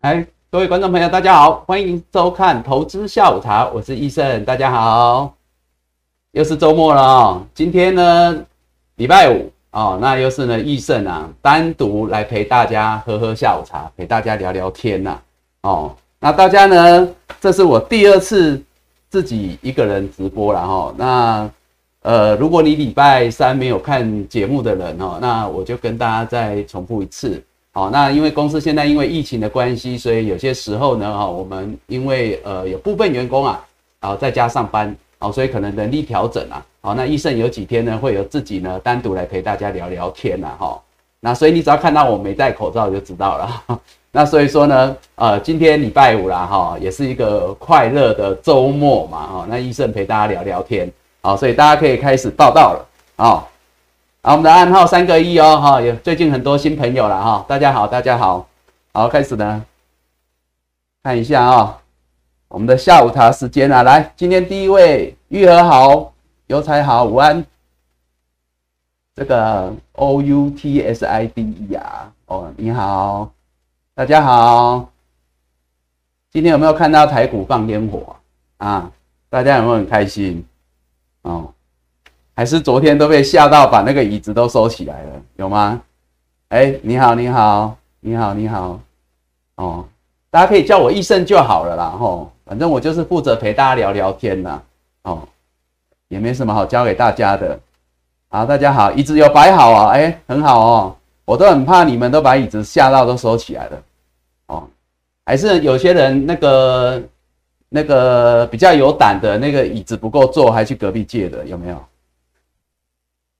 哎，各位观众朋友，大家好，欢迎收看《投资下午茶》，我是医生，大家好。又是周末了哦，今天呢，礼拜五哦，那又是呢，医生啊，单独来陪大家喝喝下午茶，陪大家聊聊天呐。哦，那大家呢，这是我第二次自己一个人直播了哈。那呃，如果你礼拜三没有看节目的人哦，那我就跟大家再重复一次。好，那因为公司现在因为疫情的关系，所以有些时候呢，哈，我们因为呃有部分员工啊，啊在家上班。好，所以可能人力调整啊，好，那医生有几天呢，会有自己呢单独来陪大家聊聊天呐，哈，那所以你只要看到我没戴口罩就知道了。那所以说呢，呃，今天礼拜五啦，哈，也是一个快乐的周末嘛，哈，那医生陪大家聊聊天，好，所以大家可以开始报道了，好，好，我们的暗号三个一哦，哈，有最近很多新朋友了，哈，大家好，大家好，好，开始呢，看一下啊。我们的下午茶时间啊，来，今天第一位玉和好，油菜好，午安。这个 O U T S I D E 啊，哦，你好，大家好。今天有没有看到台股放烟火啊？大家有没有很开心？哦，还是昨天都被吓到，把那个椅子都收起来了，有吗？哎，你好，你好，你好，你好，哦，大家可以叫我医生就好了啦，吼。反正我就是负责陪大家聊聊天啦，哦，也没什么好教给大家的。好，大家好，椅子有摆好啊，哎，很好哦。我都很怕你们都把椅子吓到都收起来了，哦，还是有些人那个那个比较有胆的那个椅子不够坐，还去隔壁借的，有没有？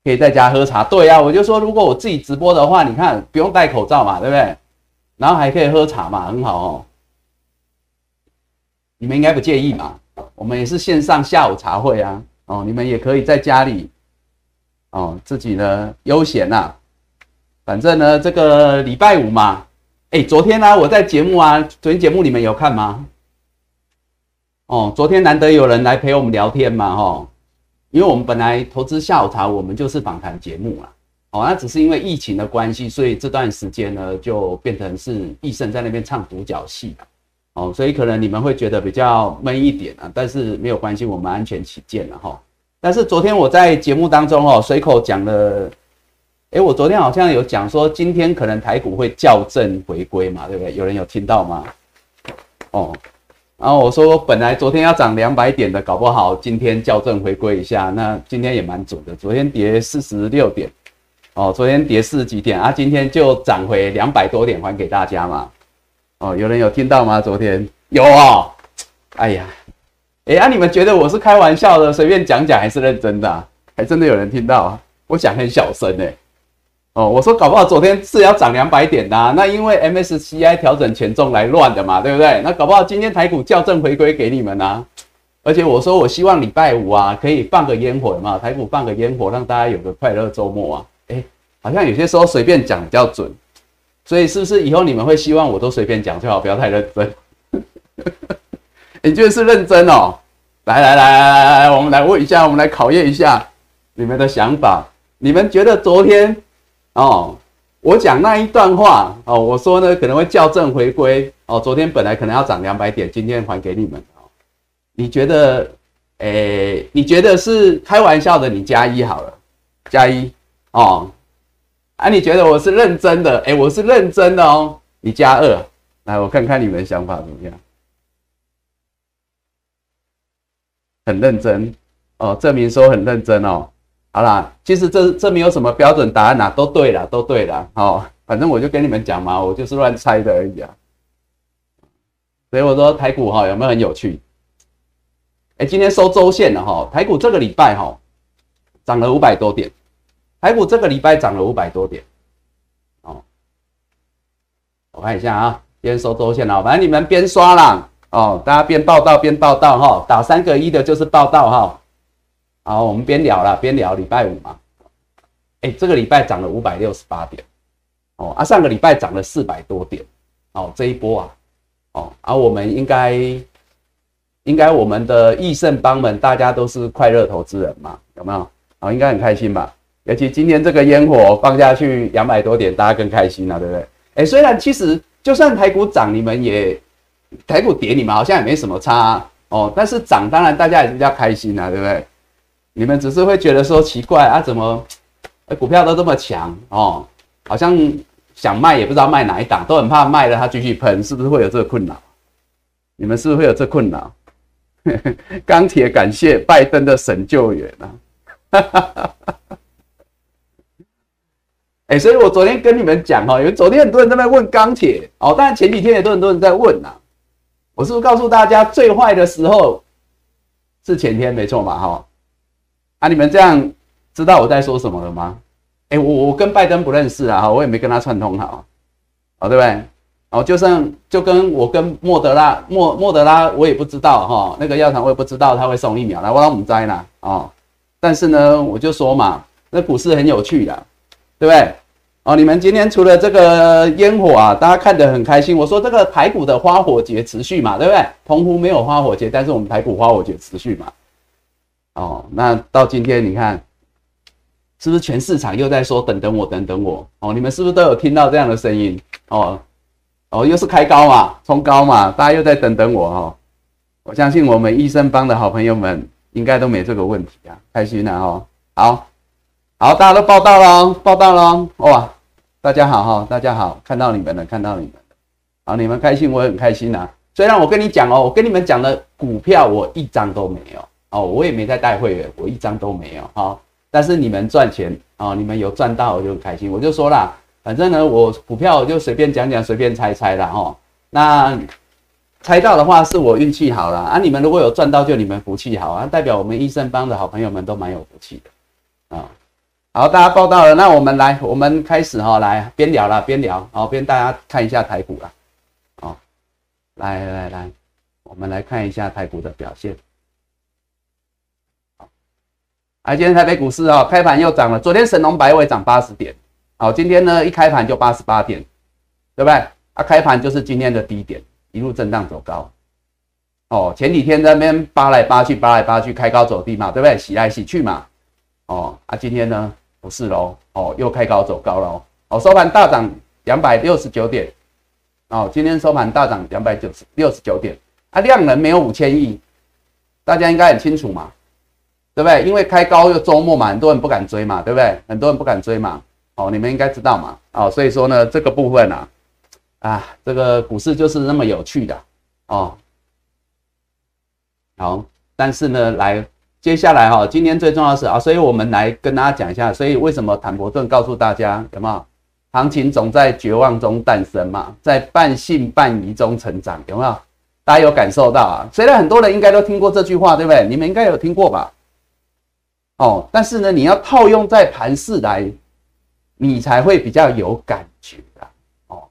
可以在家喝茶。对呀，我就说如果我自己直播的话，你看不用戴口罩嘛，对不对？然后还可以喝茶嘛，很好哦。你们应该不介意嘛？我们也是线上下午茶会啊，哦，你们也可以在家里，哦，自己呢悠闲呐。反正呢，这个礼拜五嘛，哎，昨天呢我在节目啊，昨天节目你们有看吗？哦，昨天难得有人来陪我们聊天嘛，哈，因为我们本来投资下午茶，我们就是访谈节目啦，哦，那只是因为疫情的关系，所以这段时间呢就变成是易胜在那边唱独角戏哦，所以可能你们会觉得比较闷一点啊，但是没有关系，我们安全起见了哈。但是昨天我在节目当中哦，随口讲了，哎，我昨天好像有讲说，今天可能台股会校正回归嘛，对不对？有人有听到吗？哦，然后我说本来昨天要涨两百点的，搞不好今天校正回归一下，那今天也蛮准的。昨天跌四十六点，哦，昨天跌四十几点啊，今天就涨回两百多点还给大家嘛。哦，有人有听到吗？昨天有哦。哎呀，哎啊，你们觉得我是开玩笑的，随便讲讲，还是认真的？还真的有人听到啊？我讲很小声哎。哦，我说搞不好昨天是要涨两百点的，那因为 MSCI 调整权重来乱的嘛，对不对？那搞不好今天台股校正回归给你们啊。而且我说我希望礼拜五啊，可以放个烟火嘛，台股放个烟火，让大家有个快乐周末啊。哎，好像有些时候随便讲比较准。所以是不是以后你们会希望我都随便讲最好，不要太认真？你就是认真哦！来来来来来来，我们来问一下，我们来考验一下你们的想法。你们觉得昨天哦，我讲那一段话哦，我说呢可能会校正回归哦，昨天本来可能要涨两百点，今天还给你们哦。你觉得？诶，你觉得是开玩笑的？你加一好了，加一哦。啊，你觉得我是认真的？哎，我是认真的哦。你加二，来，我看看你们想法怎么样。很认真哦，证明说很认真哦。好啦，其实这这没有什么标准答案呐，都对了，都对了。哦，反正我就跟你们讲嘛，我就是乱猜的而已啊。所以我说台股哈有没有很有趣？哎，今天收周线了哈，台股这个礼拜哈涨了五百多点。台股这个礼拜涨了五百多点，哦，我看一下啊，边收周线了，反正你们边刷啦，哦，大家边报道边报道哈，打三个一的就是报道哈，好，我们边聊了边聊礼拜五嘛，哎，这个礼拜涨了五百六十八点，哦，啊，上个礼拜涨了四百多点，哦，这一波啊，哦，啊，我们应该应该我们的益盛帮们大家都是快乐投资人嘛，有没有？哦，应该很开心吧？尤其今天这个烟火放下去两百多点，大家更开心了，对不对？哎，虽然其实就算台股涨，你们也台股跌，你们好像也没什么差哦。但是涨，当然大家也是比较开心啊，对不对？你们只是会觉得说奇怪啊，怎么股票都这么强哦？好像想卖也不知道卖哪一档，都很怕卖了它继续喷，是不是会有这个困扰？你们是不是会有这困扰？钢铁感谢拜登的神救援啊！哎，所以我昨天跟你们讲哈，因为昨天很多人在那问钢铁哦，当然前几天也都很多人在问呐。我是不是告诉大家最坏的时候是前天，没错嘛？哈啊，你们这样知道我在说什么了吗？哎，我我跟拜登不认识啊，我也没跟他串通好，哦，对不对？哦，就像就跟我跟莫德拉莫莫德拉，我也不知道哈，那个药厂我也不知道他会送疫苗来，我老母灾呢哦。但是呢，我就说嘛，那股市很有趣的。对不对？哦，你们今天除了这个烟火啊，大家看得很开心。我说这个台股的花火节持续嘛，对不对？澎湖没有花火节，但是我们台股花火节持续嘛。哦，那到今天你看，是不是全市场又在说等等我，等等我？哦，你们是不是都有听到这样的声音？哦，哦，又是开高嘛，冲高嘛，大家又在等等我哈。我相信我们医生帮的好朋友们应该都没这个问题啊，开心了哦。好。好，大家都报道了，报道了，哇！大家好哈，大家好，看到你们了，看到你们了。好，你们开心，我很开心呐。虽然我跟你讲哦，我跟你们讲的股票我一张都没有哦，我也没在带会员，我一张都没有哈。但是你们赚钱哦，你们有赚到我就很开心。我就说啦，反正呢，我股票我就随便讲讲，随便猜猜啦哈。那猜到的话是我运气好了啊，你们如果有赚到，就你们福气好啊，代表我们医生帮的好朋友们都蛮有福气的啊。好，大家报道了，那我们来，我们开始哈，来边聊了边聊，好，边大家看一下台股了，哦，来来来，我们来看一下台股的表现。啊，今天台北股市啊，开盘又涨了，昨天神农百尾涨八十点，好，今天呢一开盘就八十八点，对不对？啊，开盘就是今天的低点，一路震荡走高，哦，前几天在那边扒来扒去，扒来扒去，开高走低嘛，对不对？洗来洗去嘛，哦，啊，今天呢？不是喽，哦，又开高走高了，哦，收盘大涨两百六十九点，哦，今天收盘大涨两百九十六十九点，啊，量能没有五千亿，大家应该很清楚嘛，对不对？因为开高又周末嘛，很多人不敢追嘛，对不对？很多人不敢追嘛，哦，你们应该知道嘛，哦，所以说呢，这个部分啊，啊，这个股市就是那么有趣的，哦，好，但是呢，来。接下来哈，今天最重要的是啊，所以我们来跟大家讲一下，所以为什么坦博顿告诉大家有没有？行情总在绝望中诞生嘛，在半信半疑中成长，有没有？大家有感受到啊？虽然很多人应该都听过这句话，对不对？你们应该有听过吧？哦，但是呢，你要套用在盘市来，你才会比较有感觉啦哦。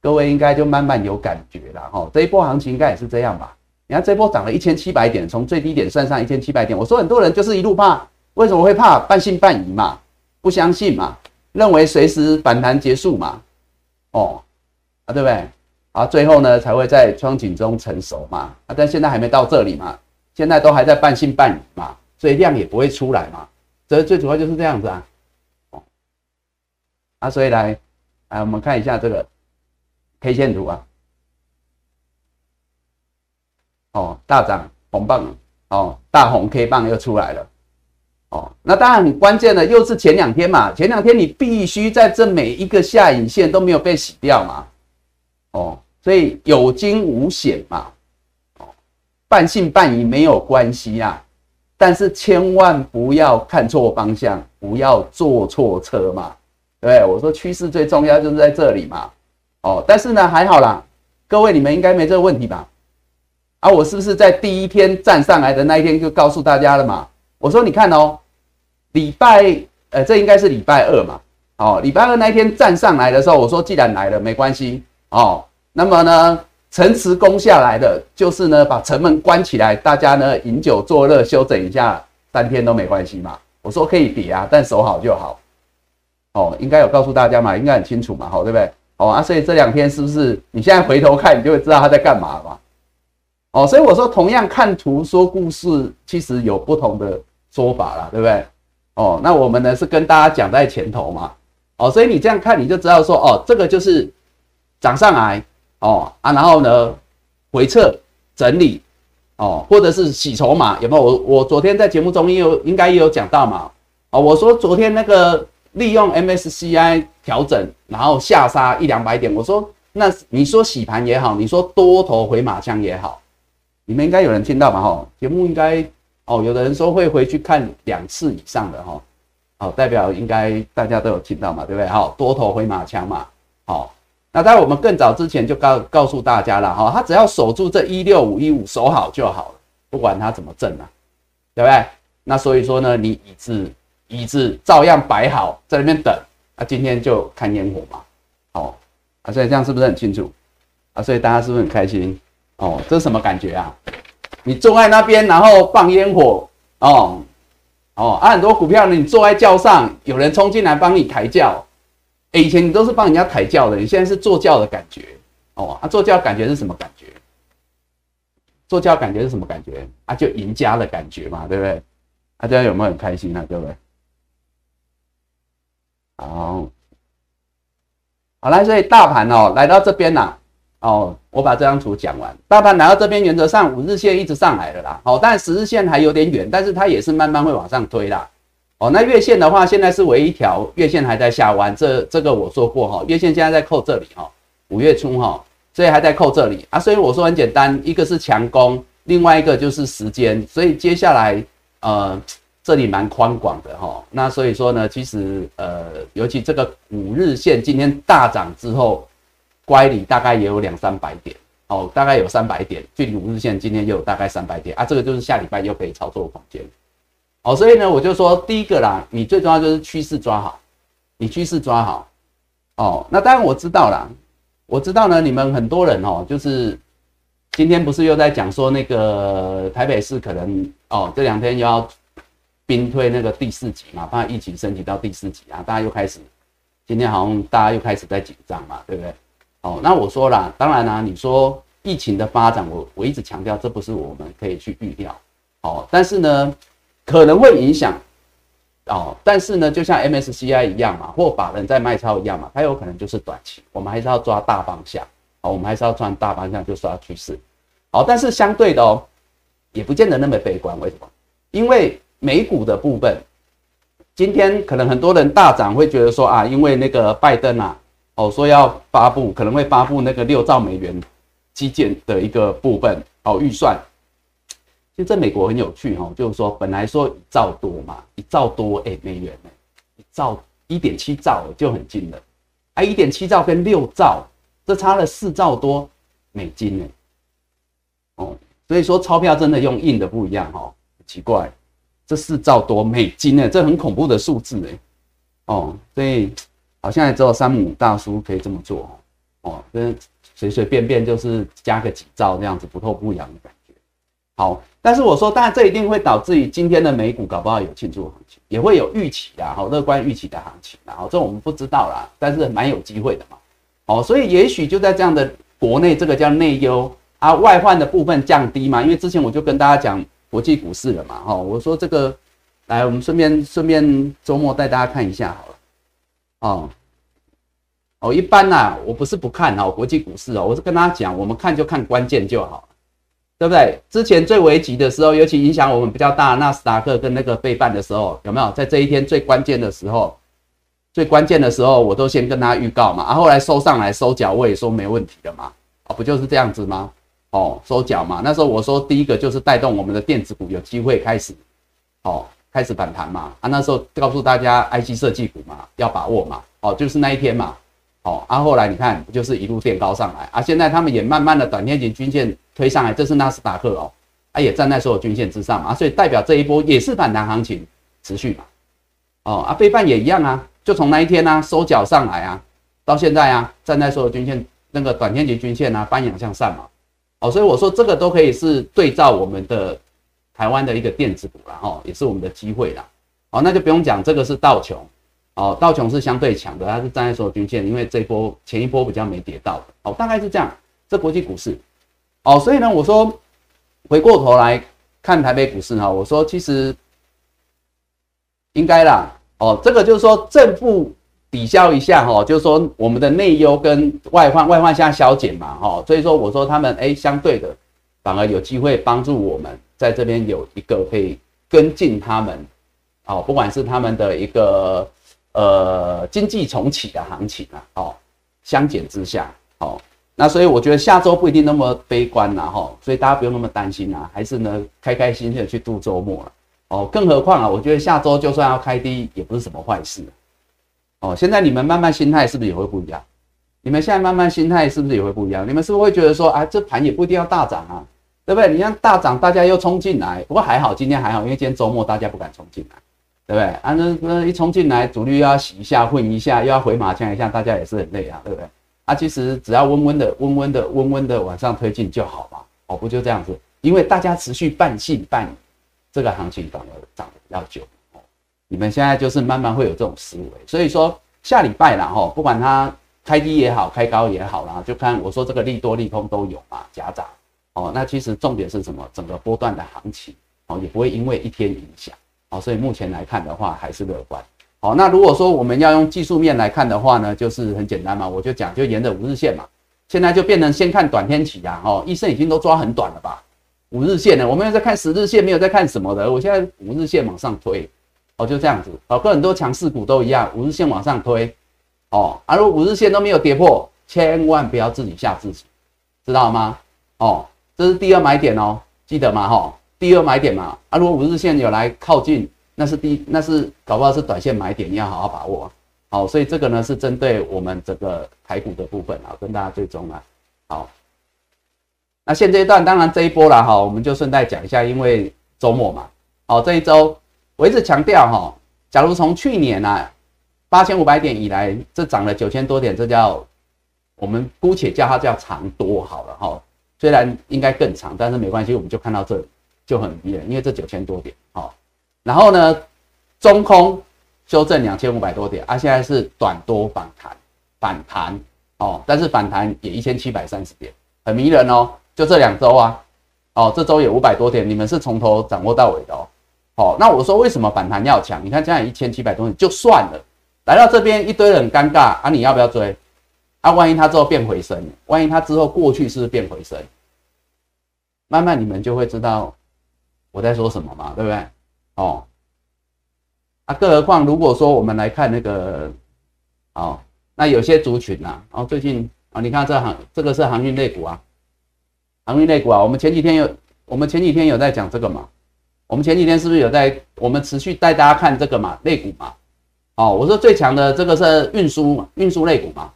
各位应该就慢慢有感觉了哈。这一波行情应该也是这样吧？你看这波涨了一千七百点，从最低点算上一千七百点。我说很多人就是一路怕，为什么会怕？半信半疑嘛，不相信嘛，认为随时反弹结束嘛，哦，啊对不对？啊最后呢才会在窗景中成熟嘛，啊但现在还没到这里嘛，现在都还在半信半疑嘛，所以量也不会出来嘛，这最主要就是这样子啊，哦，啊所以来，来我们看一下这个 K 线图啊。哦，大涨红棒哦，大红 K 棒又出来了。哦。那当然很关键的，又是前两天嘛，前两天你必须在这每一个下影线都没有被洗掉嘛，哦，所以有惊无险嘛，哦，半信半疑没有关系啊，但是千万不要看错方向，不要坐错车嘛，对我说趋势最重要就是在这里嘛，哦，但是呢还好啦，各位你们应该没这个问题吧？啊，我是不是在第一天站上来的那一天就告诉大家了嘛？我说你看哦，礼拜，呃，这应该是礼拜二嘛。哦，礼拜二那一天站上来的时候，我说既然来了没关系哦。那么呢，城池攻下来的就是呢，把城门关起来，大家呢饮酒作乐，休整一下，三天都没关系嘛。我说可以比啊，但守好就好。哦，应该有告诉大家嘛，应该很清楚嘛，好对不对？哦啊，所以这两天是不是你现在回头看，你就会知道他在干嘛嘛？哦，所以我说，同样看图说故事，其实有不同的说法啦，对不对？哦，那我们呢是跟大家讲在前头嘛。哦，所以你这样看，你就知道说，哦，这个就是涨上来哦啊，然后呢回撤整理哦，或者是洗筹码，有没有？我我昨天在节目中也有应该也有讲到嘛，哦，我说昨天那个利用 MSCI 调整，然后下杀一两百点，我说那你说洗盘也好，你说多头回马枪也好，你们应该有人听到吧？哈，节目应该哦，有的人说会回去看两次以上的哈。好，代表应该大家都有听到嘛，对不对？好，多头回马枪嘛。好，那在我们更早之前就告告诉大家了哈，他只要守住这一六五一五守好就好了，不管它怎么震啊，对不对？那所以说呢，你椅子椅子照样摆好在那边等，那今天就看烟火嘛。好啊，所以这样是不是很清楚啊？所以大家是不是很开心？哦，这是什么感觉啊？你坐在那边，然后放烟火哦。哦，啊，很多股票呢，你坐在轿上，有人冲进来帮你抬轿。以前你都是帮人家抬轿的，你现在是坐轿的感觉。哦，啊，坐轿感觉是什么感觉？坐轿感觉是什么感觉？啊，就赢家的感觉嘛，对不对？大家有没有很开心呢？对不对？好，好来，所以大盘哦，来到这边呐。哦，我把这张图讲完。大盘来到这边，原则上五日线一直上来了啦。好，但十日线还有点远，但是它也是慢慢会往上推啦。哦，那月线的话，现在是唯一一条月线还在下弯。这这个我说过哈，月线现在在扣这里哈，五月初哈，所以还在扣这里啊。所以我说很简单，一个是强攻，另外一个就是时间。所以接下来呃，这里蛮宽广的哈。那所以说呢，其实呃，尤其这个五日线今天大涨之后。乖离大概也有两三百点哦，大概有三百点，距离五日线今天又有大概三百点啊，这个就是下礼拜又可以操作的空间哦，所以呢，我就说第一个啦，你最重要就是趋势抓好，你趋势抓好哦，那当然我知道啦，我知道呢，你们很多人哦，就是今天不是又在讲说那个台北市可能哦这两天又要兵推那个第四级嘛，怕疫情升级到第四级啊，大家又开始今天好像大家又开始在紧张嘛，对不对？哦，那我说了，当然啦，你说疫情的发展，我我一直强调，这不是我们可以去预料。哦，但是呢，可能会影响。哦，但是呢，就像 MSCI 一样嘛，或法人在卖超一样嘛，它有可能就是短期，我们还是要抓大方向。哦，我们还是要抓大方向，就抓趋势。好，但是相对的哦，也不见得那么悲观。为什么？因为美股的部分，今天可能很多人大涨，会觉得说啊，因为那个拜登啊。哦，说要发布，可能会发布那个六兆美元基建的一个部分哦预算。其实在美国很有趣哈，就是说本来说一兆多嘛，一兆多哎美元呢，一兆一点七兆就很近了，哎一点七兆跟六兆，这差了四兆多美金呢。哦，所以说钞票真的用印的不一样哈，奇怪，这四兆多美金呢，这很恐怖的数字哎。哦，所以。好，现在只有山姆大叔可以这么做哦，哦跟随随便便就是加个几兆这样子不痛不痒的感觉。好，但是我说，当然这一定会导致于今天的美股搞不好有庆祝行情，也会有预期的，好乐观预期的行情，然后这我们不知道啦，但是蛮有机会的嘛。哦，所以也许就在这样的国内这个叫内忧啊，外患的部分降低嘛，因为之前我就跟大家讲国际股市了嘛，哈，我说这个来，我们顺便顺便周末带大家看一下好了。哦，哦，一般呐，我不是不看哦，国际股市哦，我是跟大家讲，我们看就看关键就好对不对？之前最危急的时候，尤其影响我们比较大，纳斯达克跟那个费半的时候，有没有在这一天最关键的时候？最关键的时候，我都先跟大家预告嘛，啊，后来收上来收脚，我也说没问题的嘛，啊，不就是这样子吗？哦，收脚嘛，那时候我说第一个就是带动我们的电子股有机会开始，哦。开始反弹嘛，啊，那时候告诉大家 IC 设计股嘛，要把握嘛，哦，就是那一天嘛，哦，啊，后来你看不就是一路垫高上来啊，现在他们也慢慢的短天期均线推上来，这是纳斯达克哦，啊，也站在所有均线之上嘛，所以代表这一波也是反弹行情持续嘛，哦，啊，非半也一样啊，就从那一天呢收脚上来啊，到现在啊，站在所有均线那个短天期均线啊，翻阳向上嘛，哦，所以我说这个都可以是对照我们的。台湾的一个电子股啦，哦，也是我们的机会啦，哦，那就不用讲，这个是道琼，哦，道琼是相对强的，它是站在所有均线，因为这一波前一波比较没跌到，哦，大概是这样，这国际股市，哦，所以呢，我说回过头来看台北股市哈，我说其实应该啦，哦，这个就是说正负抵消一下哈，就是说我们的内忧跟外患，外患现在消减嘛哈，所以说我说他们哎，相对的反而有机会帮助我们在这边有一个可以跟进他们。哦，不管是他们的一个呃经济重启的行情啊，哦，相减之下，哦，那所以我觉得下周不一定那么悲观呐哈，所以大家不用那么担心啊，还是呢开开心心的去度周末了。哦，更何况啊，我觉得下周就算要开低，也不是什么坏事。哦，现在你们慢慢心态是不是也会不一样？你们现在慢慢心态是不是也会不一样？你们是不是会觉得说，啊，这盘也不一定要大涨啊，对不对？你像大涨，大家又冲进来，不过还好，今天还好，因为今天周末大家不敢冲进来，对不对？啊，那那一冲进来，主力又要洗一下、混一下，又要回马枪一下，大家也是很累啊，对不对？啊，其实只要温温的、温温的、温温的往上推进就好嘛，哦，不就这样子？因为大家持续半信半疑。这个行情反而涨得比较久哦，你们现在就是慢慢会有这种思维，所以说下礼拜啦哈，不管它开低也好，开高也好啦，就看我说这个利多利空都有嘛，夹杂哦。那其实重点是什么？整个波段的行情哦，也不会因为一天影响哦。所以目前来看的话，还是乐观。好，那如果说我们要用技术面来看的话呢，就是很简单嘛，我就讲就沿着五日线嘛，现在就变成先看短天期呀，哦，医生已经都抓很短了吧？五日线呢？我们有在看十日线，没有在看什么的。我现在五日线往上推，哦，就这样子。哦，跟很多强势股都一样，五日线往上推，哦，啊，如果五日线都没有跌破，千万不要自己吓自己，知道吗？哦，这是第二买点哦，记得吗？哈，第二买点嘛。啊，如果五日线有来靠近，那是第，那是搞不好是短线买点，你要好好把握。好，所以这个呢是针对我们整个台股的部分啊，跟大家追踪啊。好。那现阶段当然这一波了哈，我们就顺带讲一下，因为周末嘛，好这一周我一直强调哈，假如从去年啊八千五百点以来，这涨了九千多点，这叫我们姑且叫它叫长多好了哈，虽然应该更长，但是没关系，我们就看到这就很迷人，因为这九千多点好，然后呢中空修正两千五百多点啊，现在是短多反弹反弹哦，但是反弹也一千七百三十点，很迷人哦。就这两周啊，哦，这周也五百多点，你们是从头掌握到尾的哦。好，那我说为什么反弹要强？你看这样一千七百多点就算了，来到这边一堆人尴尬啊，你要不要追？啊，万一它之后变回升，万一它之后过去是不是变回升？慢慢你们就会知道我在说什么嘛，对不对？哦，啊，更何况如果说我们来看那个，哦，那有些族群呐，哦，最近啊，你看这行这个是航运类股啊。航运类股啊，我们前几天有，我们前几天有在讲这个嘛？我们前几天是不是有在，我们持续带大家看这个嘛？类股嘛？哦，我说最强的这个是运输嘛，运输类股嘛？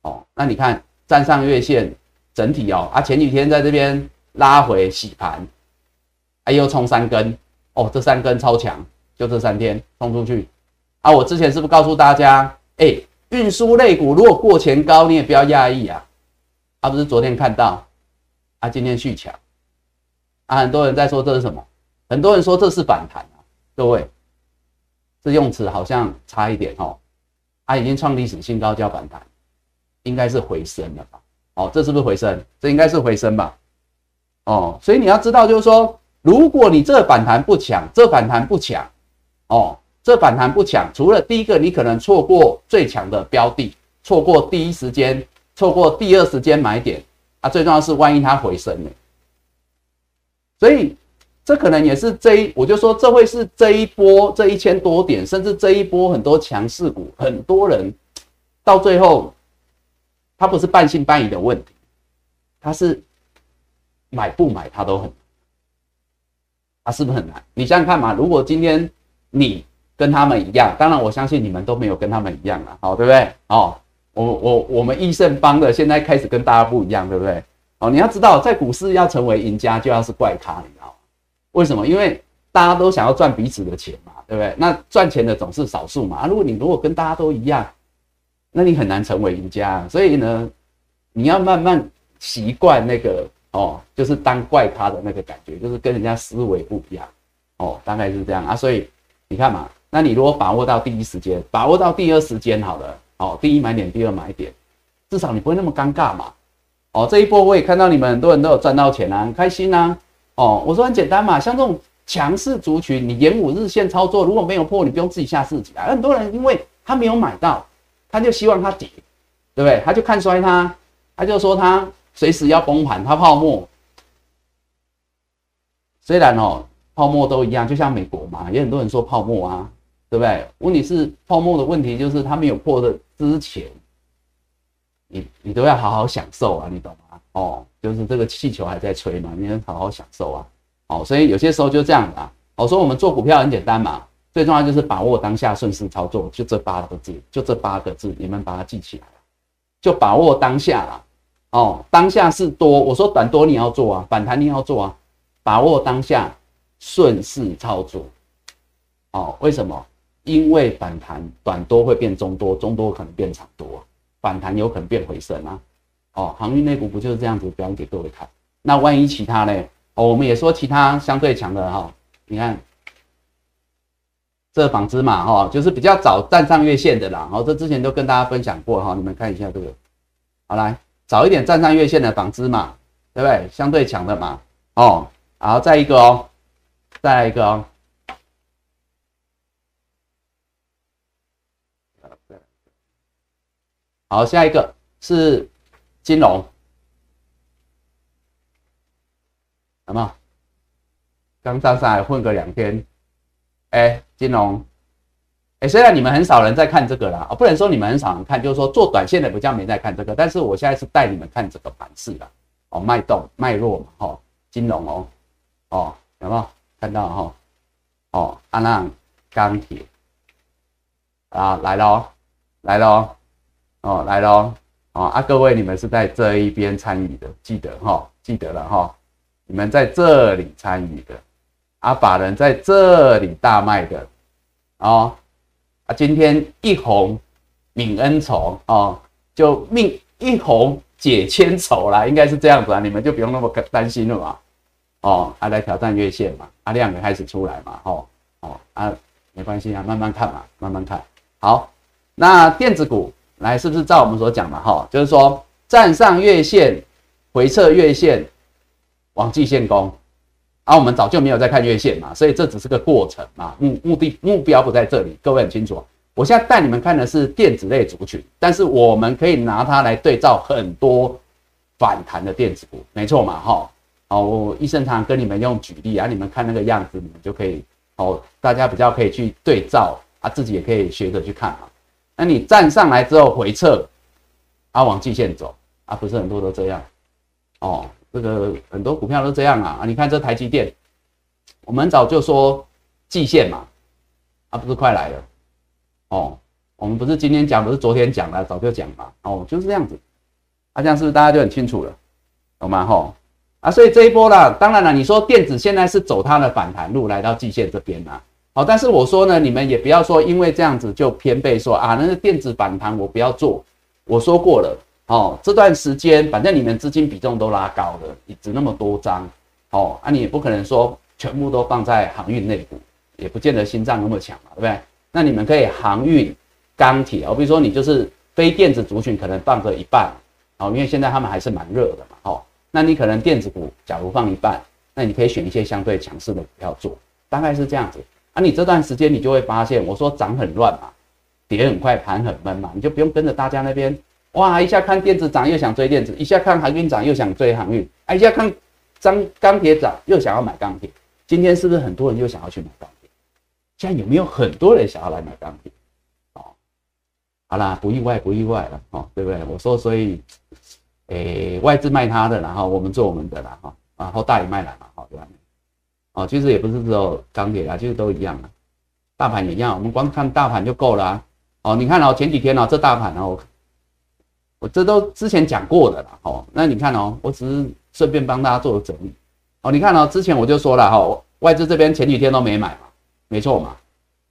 哦，那你看站上月线，整体哦，啊前几天在这边拉回洗盘，哎又冲三根，哦这三根超强，就这三天冲出去，啊我之前是不是告诉大家，哎运输类股如果过前高，你也不要讶异啊，啊不是昨天看到。啊，今天续强啊，很多人在说这是什么？很多人说这是反弹啊，各位，这用词好像差一点哦。它已经创历史新高叫反弹，应该是回升了吧？哦，这是不是回升？这应该是回升吧？哦，所以你要知道，就是说，如果你这反弹不强，这反弹不强，哦，这反弹不强，除了第一个，你可能错过最强的标的，错过第一时间，错过第二时间买点。啊，最重要是万一它回升呢？所以这可能也是这一，我就说这会是这一波这一千多点，甚至这一波很多强势股，很多人到最后，他不是半信半疑的问题，他是买不买他都很，啊是不是很难？你想想看嘛，如果今天你跟他们一样，当然我相信你们都没有跟他们一样啊，好对不对？哦。我我我们益盛帮的现在开始跟大家不一样，对不对？哦，你要知道，在股市要成为赢家，就要是怪咖，你知道吗？为什么？因为大家都想要赚彼此的钱嘛，对不对？那赚钱的总是少数嘛。啊如果你如果跟大家都一样，那你很难成为赢家。所以呢，你要慢慢习惯那个哦，就是当怪咖的那个感觉，就是跟人家思维不一样哦，大概是这样啊。所以你看嘛，那你如果把握到第一时间，把握到第二时间，好了。哦，第一买点，第二买点，至少你不会那么尴尬嘛。哦，这一波我也看到你们很多人都有赚到钱啊，很开心呐。哦，我说很简单嘛，像这种强势族群，你演五日线操作，如果没有破，你不用自己吓自己啊。很多人因为他没有买到，他就希望他跌，对不对？他就看衰他，他就说他随时要崩盘，它泡沫。虽然哦，泡沫都一样，就像美国嘛，也很多人说泡沫啊，对不对？问题是泡沫的问题就是它没有破的之前，你你都要好好享受啊，你懂吗？哦，就是这个气球还在吹嘛，你要好好享受啊。哦，所以有些时候就这样啊。我说我们做股票很简单嘛，最重要就是把握当下，顺势操作，就这八个字，就这八个字，你们把它记起来，就把握当下啦。哦，当下是多，我说短多你要做啊，反弹你要做啊，把握当下，顺势操作。哦，为什么？因为反弹短多会变中多，中多可能变长多，反弹有可能变回升啊。哦，航运内股不就是这样子表演给各位看？那万一其他呢？哦，我们也说其他相对强的哈。你看，这纺织嘛，哈，就是比较早站上月线的啦。哦，这之前都跟大家分享过哈，你们看一下这个。好来，早一点站上月线的纺织嘛，对不对？相对强的嘛。哦，然后再一个哦，再来一个哦。好，下一个是金融，什么？刚站上来混个两天，哎，金融，哎，虽然你们很少人在看这个啦，啊，不能说你们很少人看，就是说做短线的比较没在看这个，但是我现在是带你们看这个盘势啦，哦，脉动脉弱嘛，哈，金融哦，哦，有没有看到哈？哦，阿浪钢铁，啊，来喽，来喽，哦，来喽，哦，啊，各位你们是在这一边参与的，记得哈，记得了哈，你们在这里参与的。啊，法人在这里大卖的，哦，今天一红泯恩仇哦，就命一红解千愁啦，应该是这样子啊，你们就不用那么担心了嘛，哦，啊，来挑战月线嘛，啊，量也开始出来嘛，哦，哦，啊，没关系啊，慢慢看嘛，慢慢看好。那电子股来是不是照我们所讲嘛，哈，就是说站上月线，回撤月线，往季线攻。啊，我们早就没有在看月线嘛，所以这只是个过程嘛，目目的目标不在这里，各位很清楚。我现在带你们看的是电子类族群，但是我们可以拿它来对照很多反弹的电子股，没错嘛，哈。好，我医生常跟你们用举例啊，你们看那个样子，你们就可以，哦，大家比较可以去对照啊，自己也可以学着去看嘛。那你站上来之后回撤，啊，往季线走啊，不是很多都这样，哦。这个很多股票都这样啊啊！你看这台积电，我们早就说季线嘛，啊不是快来了哦。我们不是今天讲，不是昨天讲了，早就讲嘛。哦，就是这样子。啊，这样是不是大家就很清楚了？懂吗？吼啊！所以这一波啦，当然了，你说电子现在是走它的反弹路来到季线这边啦。好，但是我说呢，你们也不要说因为这样子就偏背说啊，那个电子反弹我不要做。我说过了。哦，这段时间反正你们资金比重都拉高了，你值那么多张，哦，啊，你也不可能说全部都放在航运内部，也不见得心脏那么强嘛，对不对？那你们可以航运、钢铁哦，比如说你就是非电子族群可能放个一半，哦，因为现在他们还是蛮热的嘛，哦，那你可能电子股假如放一半，那你可以选一些相对强势的股票做，大概是这样子。啊，你这段时间你就会发现，我说涨很乱嘛，跌很快，盘很闷嘛，你就不用跟着大家那边。哇！一下看电子涨又想追电子，一下看航运涨又想追航运，哎，一下看钢钢铁涨又想要买钢铁。今天是不是很多人又想要去买钢铁？现在有没有很多人想要来买钢铁？哦，好啦，不意外，不意外了，哦，对不对？我说，所以，诶，外资卖他的，然后我们做我们的啦，哈，然后大也卖了嘛，好对吧？哦，其实也不是只有钢铁啦，其实都一样啊，大盘也一样，我们光看大盘就够了啊。哦，你看哦，前几天哦，这大盘哦。我这都之前讲过的了，哦，那你看哦，我只是顺便帮大家做个整理，哦，你看哦，之前我就说了哈，外资这边前几天都没买嘛，没错嘛，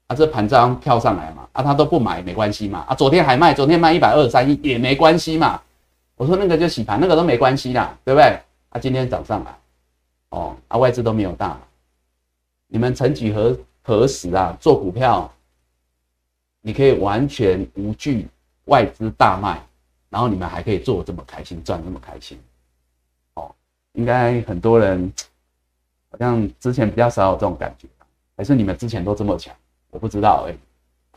啊，这盘这样跳上来嘛，啊，他都不买没关系嘛，啊，昨天还卖，昨天卖一百二十三亿也没关系嘛，我说那个就洗盘，那个都没关系啦，对不对？啊，今天涨上来，哦，啊，外资都没有大，你们曾几何何时啊，做股票，你可以完全无惧外资大卖。然后你们还可以做这么开心，赚这么开心，哦，应该很多人 好像之前比较少有这种感觉，还是你们之前都这么强？我不知道哎。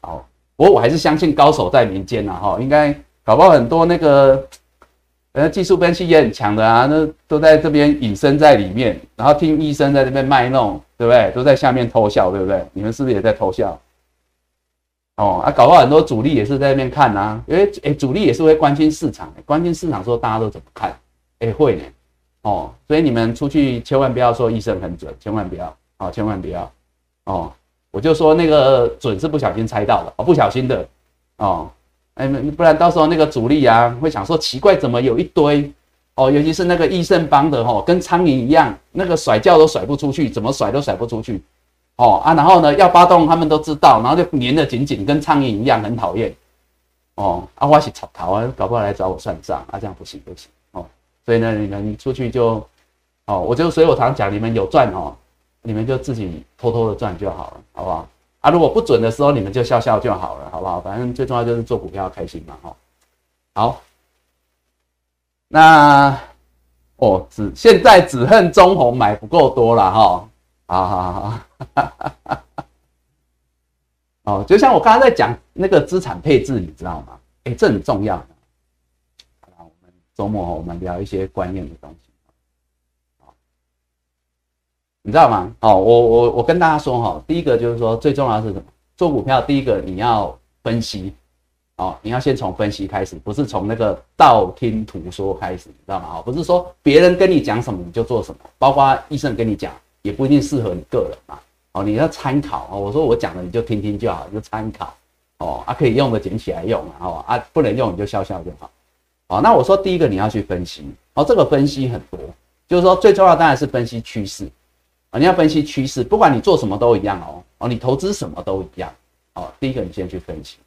好，不过我还是相信高手在民间呐，哈，应该搞不好很多那个，呃，技术分析也很强的啊，那都在这边隐身在里面，然后听医生在这边卖弄，对不对？都在下面偷笑，对不对？你们是不是也在偷笑？哦，啊，搞不好很多主力也是在那边看呐，因为诶，主力也是会关心市场，关心市场说大家都怎么看，诶，会呢，哦，所以你们出去千万不要说医生很准，千万不要，哦，千万不要，哦。我就说那个准是不小心猜到的哦，不小心的哦，哎，不然到时候那个主力啊会想说奇怪，怎么有一堆哦，尤其是那个益盛帮的哈，跟苍蝇一样，那个甩叫都甩不出去，怎么甩都甩不出去哦啊，然后呢要发动他们都知道，然后就粘得紧紧，跟苍蝇一样，很讨厌哦。阿花是草桃啊，搞不好来找我算账啊，这样不行不行哦。所以呢，你们出去就哦，我就所以我常讲，你们有赚哦。你们就自己偷偷的赚就好了，好不好？啊，如果不准的时候，你们就笑笑就好了，好不好？反正最重要就是做股票开心嘛，哈。好，那哦，只现在只恨中红买不够多了，哈。好好好，哦，就像我刚刚在讲那个资产配置，你知道吗？哎，这很重要。好，我们周末我们聊一些观念的东西。你知道吗？哦，我我我跟大家说哈，第一个就是说最重要是什么？做股票，第一个你要分析，哦，你要先从分析开始，不是从那个道听途说开始，你知道吗？哦，不是说别人跟你讲什么你就做什么，包括医生跟你讲也不一定适合你个人嘛。哦，你要参考哦。我说我讲的你就听听就好，就参考哦。啊，可以用的捡起来用啊，哦啊，不能用你就笑笑就好。哦，那我说第一个你要去分析，哦，这个分析很多，就是说最重要当然是分析趋势。啊，你要分析趋势，不管你做什么都一样哦。哦，你投资什么都一样。哦，第一个你先去分析，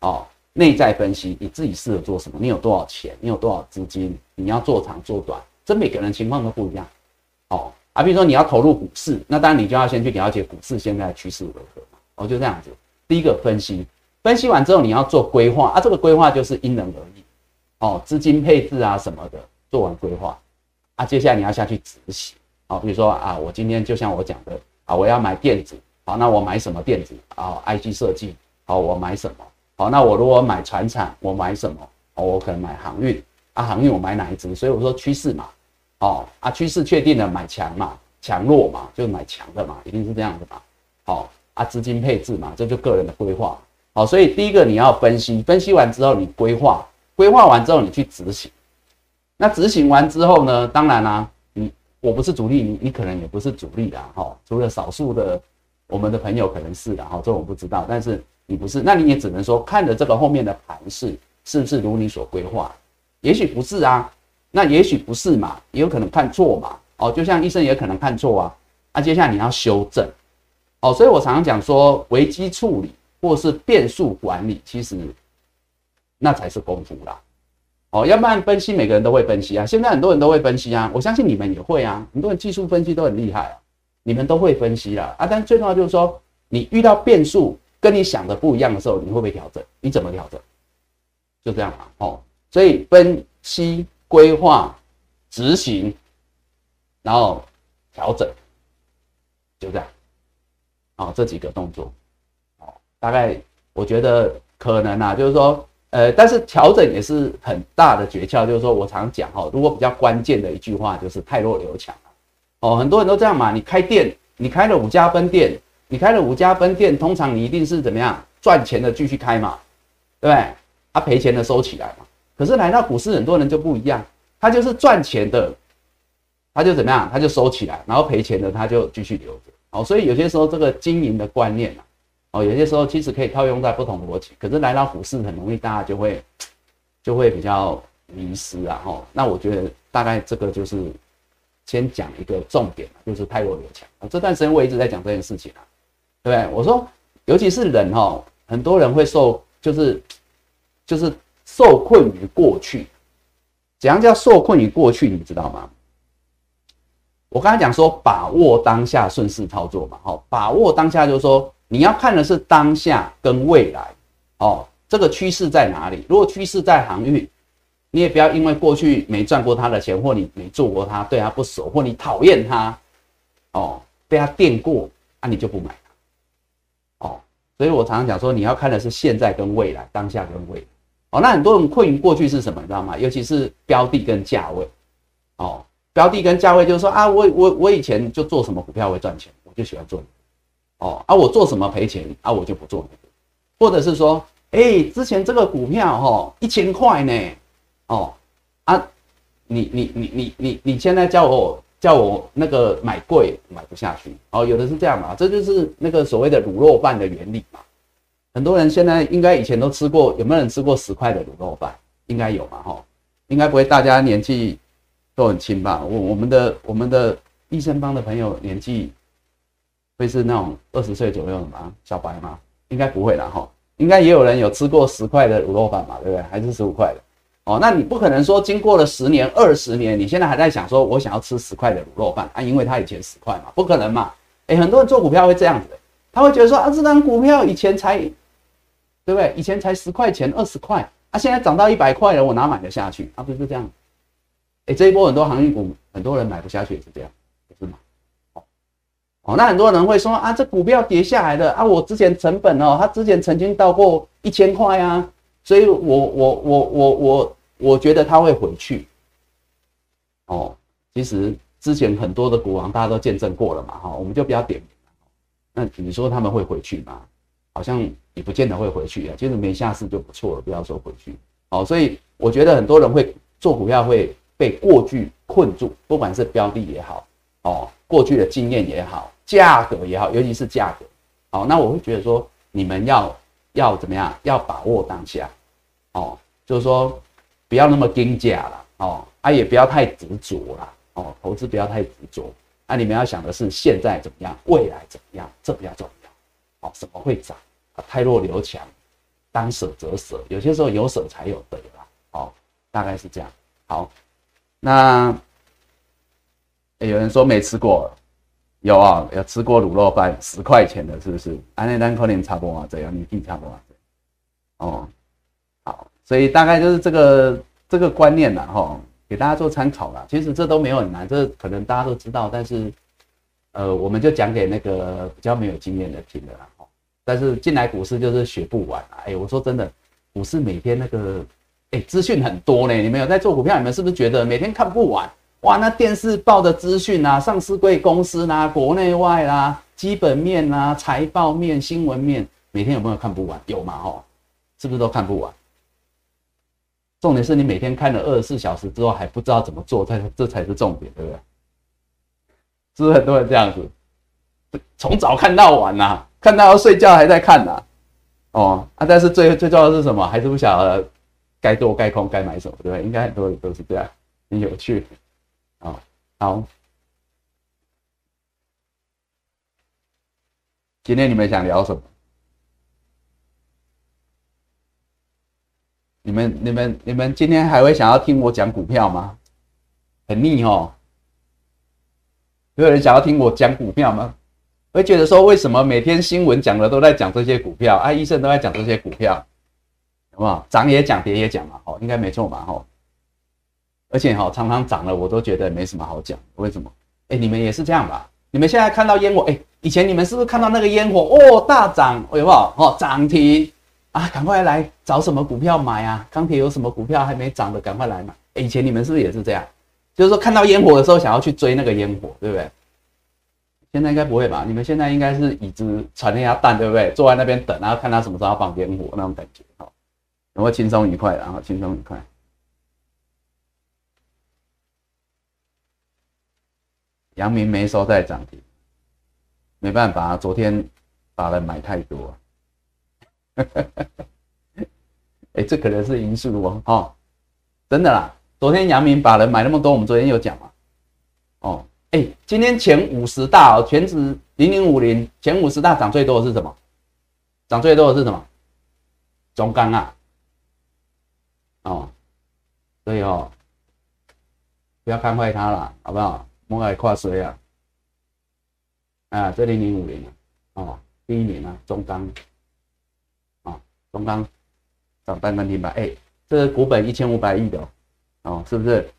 哦，内在分析你自己适合做什么，你有多少钱，你有多少资金，你要做长做短，这每个人情况都不一样。哦，啊，比如说你要投入股市，那当然你就要先去了解股市现在的趋势如何嘛。哦，就这样子。第一个分析，分析完之后你要做规划啊，这个规划就是因人而异。哦，资金配置啊什么的，做完规划啊，接下来你要下去执行。好，比如说啊，我今天就像我讲的啊，我要买电子，好，那我买什么电子啊？IG 设计，好，我买什么？好，那我如果买船产，我买什么？哦，我可能买航运啊，航运我买哪一只？所以我说趋势嘛，哦啊，趋势确定了买强嘛，强弱嘛，就买强的嘛，一定是这样的嘛。好啊，资金配置嘛，这就个人的规划。好，所以第一个你要分析，分析完之后你规划，规划完之后你去执行。那执行完之后呢，当然啦。你我不是主力，你你可能也不是主力啦哈，除了少数的我们的朋友可能是的哈，这我不知道，但是你不是，那你也只能说看着这个后面的盘势是不是如你所规划，也许不是啊，那也许不是嘛，也有可能看错嘛，哦，就像医生也可能看错啊，那接下来你要修正，哦，所以我常常讲说危机处理或是变数管理，其实那才是功夫啦。哦，要不然分析每个人都会分析啊，现在很多人都会分析啊，我相信你们也会啊，很多人技术分析都很厉害啊，你们都会分析啦啊，但最重要就是说，你遇到变数跟你想的不一样的时候，你会不会调整？你怎么调整？就这样嘛，哦，所以分析、规划、执行，然后调整，就这样，哦，这几个动作，哦，大概我觉得可能啊，就是说。呃，但是调整也是很大的诀窍，就是说我常讲哈，如果比较关键的一句话就是太弱留强哦，很多人都这样嘛，你开店，你开了五家分店，你开了五家分店，通常你一定是怎么样赚钱的继续开嘛，对不对？他赔钱的收起来。可是来到股市，很多人就不一样，他就是赚钱的，他就怎么样，他就收起来，然后赔钱的他就继续留着。哦，所以有些时候这个经营的观念啊。哦，有些时候其实可以套用在不同逻辑，可是来到股市很容易大家就会就会比较迷失啊。哈，那我觉得大概这个就是先讲一个重点就是太弱留强。这段时间我一直在讲这件事情啊，对不对？我说，尤其是人哈，很多人会受就是就是受困于过去。怎样叫受困于过去？你知道吗？我刚才讲说把握当下，顺势操作嘛。哈，把握当下就是说。你要看的是当下跟未来，哦，这个趋势在哪里？如果趋势在航运，你也不要因为过去没赚过他的钱，或你没做过他，对他不熟，或你讨厌他，哦，被他电过，啊，你就不买，哦，所以我常常讲说，你要看的是现在跟未来，当下跟未来。哦，那很多人困于过去是什么，你知道吗？尤其是标的跟价位。哦，标的跟价位就是说啊，我我我以前就做什么股票会赚钱，我就喜欢做。哦，啊，我做什么赔钱啊，我就不做那个。或者是说，哎，之前这个股票哈一千块呢，哦，啊，你你你你你你现在叫我叫我那个买贵买不下去。哦，有的是这样嘛，这就是那个所谓的卤肉饭的原理嘛。很多人现在应该以前都吃过，有没有人吃过十块的卤肉饭？应该有嘛，哈，应该不会，大家年纪都很轻吧？我我们的我们的医生帮的朋友年纪会是那种二十岁左右的吗？小白吗？应该不会啦，哈，应该也有人有吃过十块的卤肉饭嘛，对不对？还是十五块的？哦，那你不可能说经过了十年、二十年，你现在还在想说我想要吃十块的卤肉饭啊？因为他以前十块嘛，不可能嘛？哎，很多人做股票会这样子，他会觉得说啊，这张股票以前才。对不对？以前才十块钱、二十块，啊，现在涨到一百块了，我哪买得下去？啊，不是这样。哎，这一波很多航运股，很多人买不下去，也是这样，不是吗？哦，那很多人会说啊，这股票跌下来了啊，我之前成本哦，它之前曾经到过一千块啊，所以我我我我我我觉得它会回去。哦，其实之前很多的股王大家都见证过了嘛，哈，我们就不要点名。那你说他们会回去吗？好像。也不见得会回去啊，其实没下市就不错了，不要说回去。好，所以我觉得很多人会做股票会被过去困住，不管是标的也好，哦，过去的经验也好，价格也好，尤其是价格。好，那我会觉得说，你们要要怎么样？要把握当下，哦，就是说不要那么跟价了，哦，啊，也不要太执着了，哦，投资不要太执着。啊，你们要想的是现在怎么样，未来怎么样，这比较重要。哦，什么会涨？太弱留强，当舍则舍，有些时候有舍才有得啦。好，大概是这样。好，那有人说没吃过，有啊，有吃过卤肉饭，十块钱的，是不是？安内丹可能差不多啊这样，你定差不多啊哦，好，所以大概就是这个这个观念啦，哈，给大家做参考啦。其实这都没有很难，这可能大家都知道，但是呃，我们就讲给那个比较没有经验的听的啦。但是进来股市就是学不完啊！哎，我说真的，股市每天那个，哎，资讯很多呢。你们有在做股票，你们是不是觉得每天看不完？哇，那电视报的资讯啊，上市贵公司啦，国内外啦，基本面啦，财报面、新闻面，每天有没有看不完？有嘛？吼，是不是都看不完？重点是你每天看了二十四小时之后还不知道怎么做，才这才是重点，对不对？是不是很多人这样子，从早看到晚呐？看到要睡觉还在看呢，哦啊！但是最最重要的是什么？还是不晓得该多该空该买什么，对不对？应该很多人都是这样，很有趣啊。好，今天你们想聊什么？你们、你们、你们今天还会想要听我讲股票吗？很腻哦，有人想要听我讲股票吗？会觉得说，为什么每天新闻讲的都在讲这些股票啊？医生都在讲这些股票，好不好？涨也讲，跌也讲嘛，哦，应该没错嘛，哦。而且哈，常常涨了，我都觉得没什么好讲。为什么？哎，你们也是这样吧？你们现在看到烟火，哎，以前你们是不是看到那个烟火哦，大涨，有没有？哦，涨停啊，赶快来找什么股票买啊？钢铁有什么股票还没涨的，赶快来买。哎以前你们是不是也是这样？就是说看到烟火的时候，想要去追那个烟火，对不对？现在应该不会吧？你们现在应该是椅子传那下蛋，对不对？坐在那边等，然后看他什么时候放烟火那种感觉，好，有没有轻松愉快？然后轻松愉快。阳明没收在涨停，没办法，昨天把人买太多。哎，这可能是因素哦，哈，真的啦。昨天阳明把人买那么多，我们昨天有讲嘛，哎，今天前五十大哦，全指零零五零前五十大涨最多的是什么？涨最多的是什么？中钢啊，哦，所以哦，不要看坏它了，好不好？莫爱跨水啊，啊，这零零五零哦，第一名啊，中钢，啊，中钢涨半根停板，哎，这个股本一千五百亿的哦，是不是？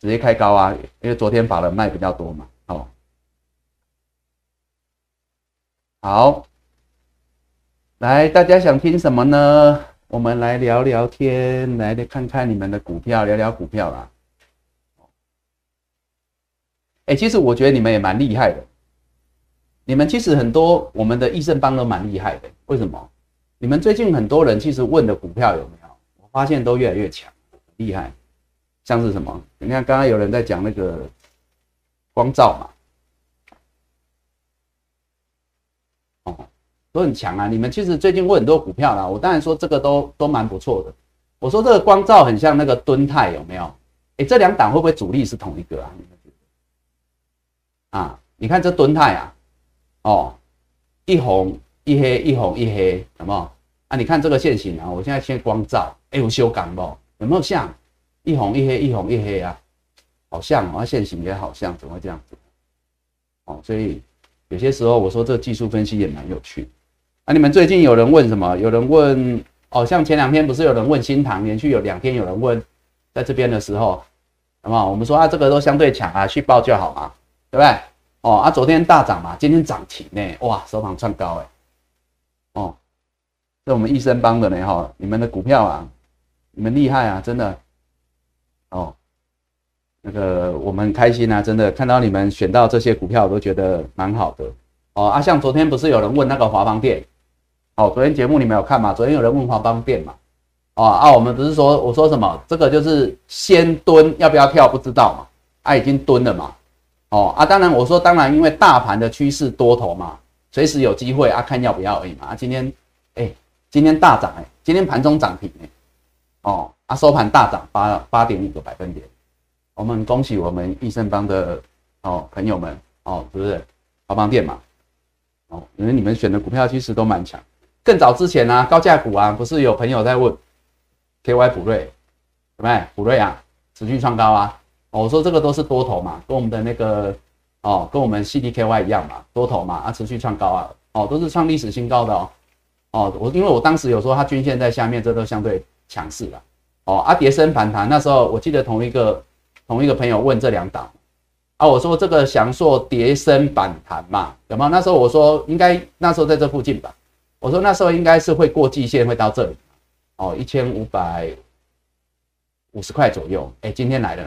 直接开高啊，因为昨天法人卖比较多嘛。哦，好，来，大家想听什么呢？我们来聊聊天，来看看你们的股票，聊聊股票啦。哎，其实我觉得你们也蛮厉害的。你们其实很多我们的益盛帮都蛮厉害的。为什么？你们最近很多人其实问的股票有没有？我发现都越来越强，厉害。像是什么？你看刚刚有人在讲那个光照嘛，哦，都很强啊。你们其实最近问很多股票啦，我当然说这个都都蛮不错的。我说这个光照很像那个敦泰有没有？哎，这两档会不会主力是同一个啊？啊，你看这敦泰啊，哦，一红。一黑一红一黑，有没有啊？你看这个线型啊，我现在先光照，哎，我修改不？有没有像一红一黑一红一黑啊？好像啊，线形也好像，怎么会这样子？哦，所以有些时候我说这技术分析也蛮有趣。啊，你们最近有人问什么？有人问哦，像前两天不是有人问新塘，连续有两天有人问，在这边的时候，那么？我们说啊，这个都相对强啊，去报就好嘛，对不对？哦，啊，昨天大涨嘛，今天涨停呢，哇，收盘创高哎。哦，这我们益生帮的呢哈，你们的股票啊，你们厉害啊，真的。哦，那个我们开心啊，真的看到你们选到这些股票，我都觉得蛮好的。哦啊，像昨天不是有人问那个华邦店，哦，昨天节目你们有看吗？昨天有人问华邦店嘛？哦啊，我们不是说我说什么？这个就是先蹲，要不要跳不知道嘛？啊，已经蹲了嘛？哦啊，当然我说当然，因为大盘的趋势多头嘛。随时有机会啊，看要不要而已嘛。啊，今天，哎，今天大涨哎，今天盘中涨停哎，哦，啊，收盘大涨八八点五个百分点。我们恭喜我们益盛邦的哦朋友们哦，是不是？华邦店嘛，哦，因为你们选的股票其实都蛮强。更早之前呢，高价股啊，不是有朋友在问，K Y 普瑞，对不对？普瑞啊，持续创高啊。哦我说这个都是多头嘛，跟我们的那个。哦，跟我们 CDKY 一样嘛，多头嘛，啊，持续创高啊，哦，都是创历史新高的哦，哦，我因为我当时有说它均线在下面，这都相对强势了，哦，啊，跌升反弹，那时候我记得同一个同一个朋友问这两档，啊，我说这个翔硕跌升反弹嘛，有没有？那时候我说应该那时候在这附近吧，我说那时候应该是会过季线，会到这里，哦，一千五百五十块左右，哎，今天来了，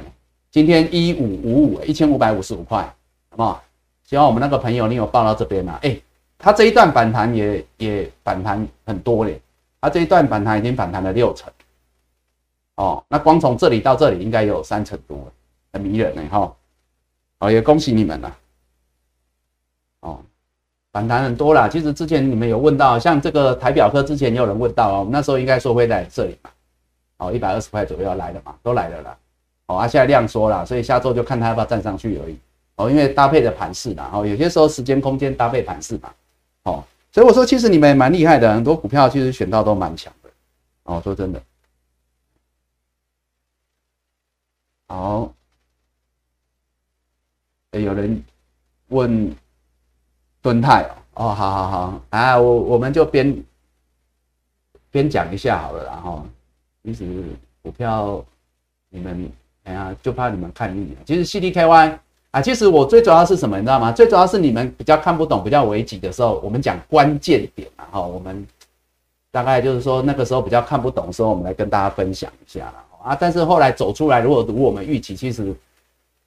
今天一五五五，一千五百五十五块。好不好，希望我们那个朋友你有报到这边啊？哎，他这一段反弹也也反弹很多嘞，他这一段反弹已经反弹了六成，哦，那光从这里到这里应该有三成多了，很迷人呢哈。哦，也恭喜你们了。哦，反弹很多啦。其实之前你们有问到，像这个台表科之前也有人问到哦，那时候应该说会在这里嘛，哦，一百二十块左右要来的嘛，都来了啦。哦，啊，现在量缩了，所以下周就看他要不要站上去而已。哦，因为搭配的盘势嘛，哦，有些时候时间空间搭配盘势嘛，哦，所以我说其实你们也蛮厉害的，很多股票其实选到都蛮强的，哦，说真的，好，哎，有人问敦泰哦，哦，好好好，啊，我我们就边边讲一下好了，然后其实股票你们哎呀，就怕你们看腻了，其实 CDKY。啊，其实我最主要是什么，你知道吗？最主要是你们比较看不懂、比较危急的时候，我们讲关键点然后，我们大概就是说那个时候比较看不懂的时候，我们来跟大家分享一下了啊。但是后来走出来，如果如我们预期，其实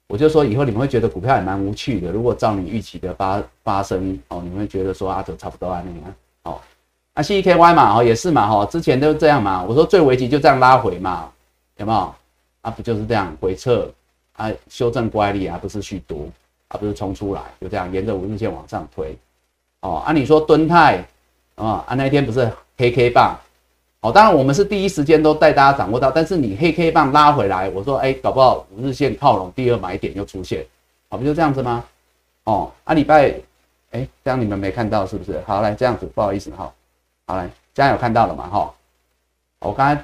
我就说以后你们会觉得股票也蛮无趣的。如果照你预期的发发生哦，你们会觉得说啊，就差不多啊那样哦。啊，C E K Y 嘛，哦也是嘛，哈，之前都这样嘛。我说最危急就这样拉回嘛，有没有？啊，不就是这样回撤？啊，修正乖离啊，不是去多，而不是冲出来，就这样沿着五日线往上推。哦，按你说敦泰啊，啊那天不是 K K 棒，哦，当然我们是第一时间都带大家掌握到，但是你黑 K 棒拉回来，我说哎，搞不好五日线靠拢，第二买点又出现，好，不就这样子吗？哦，啊礼拜，哎，这样你们没看到是不是？好，来这样子，不好意思哈，好来，这样有看到了嘛？哈，我刚才。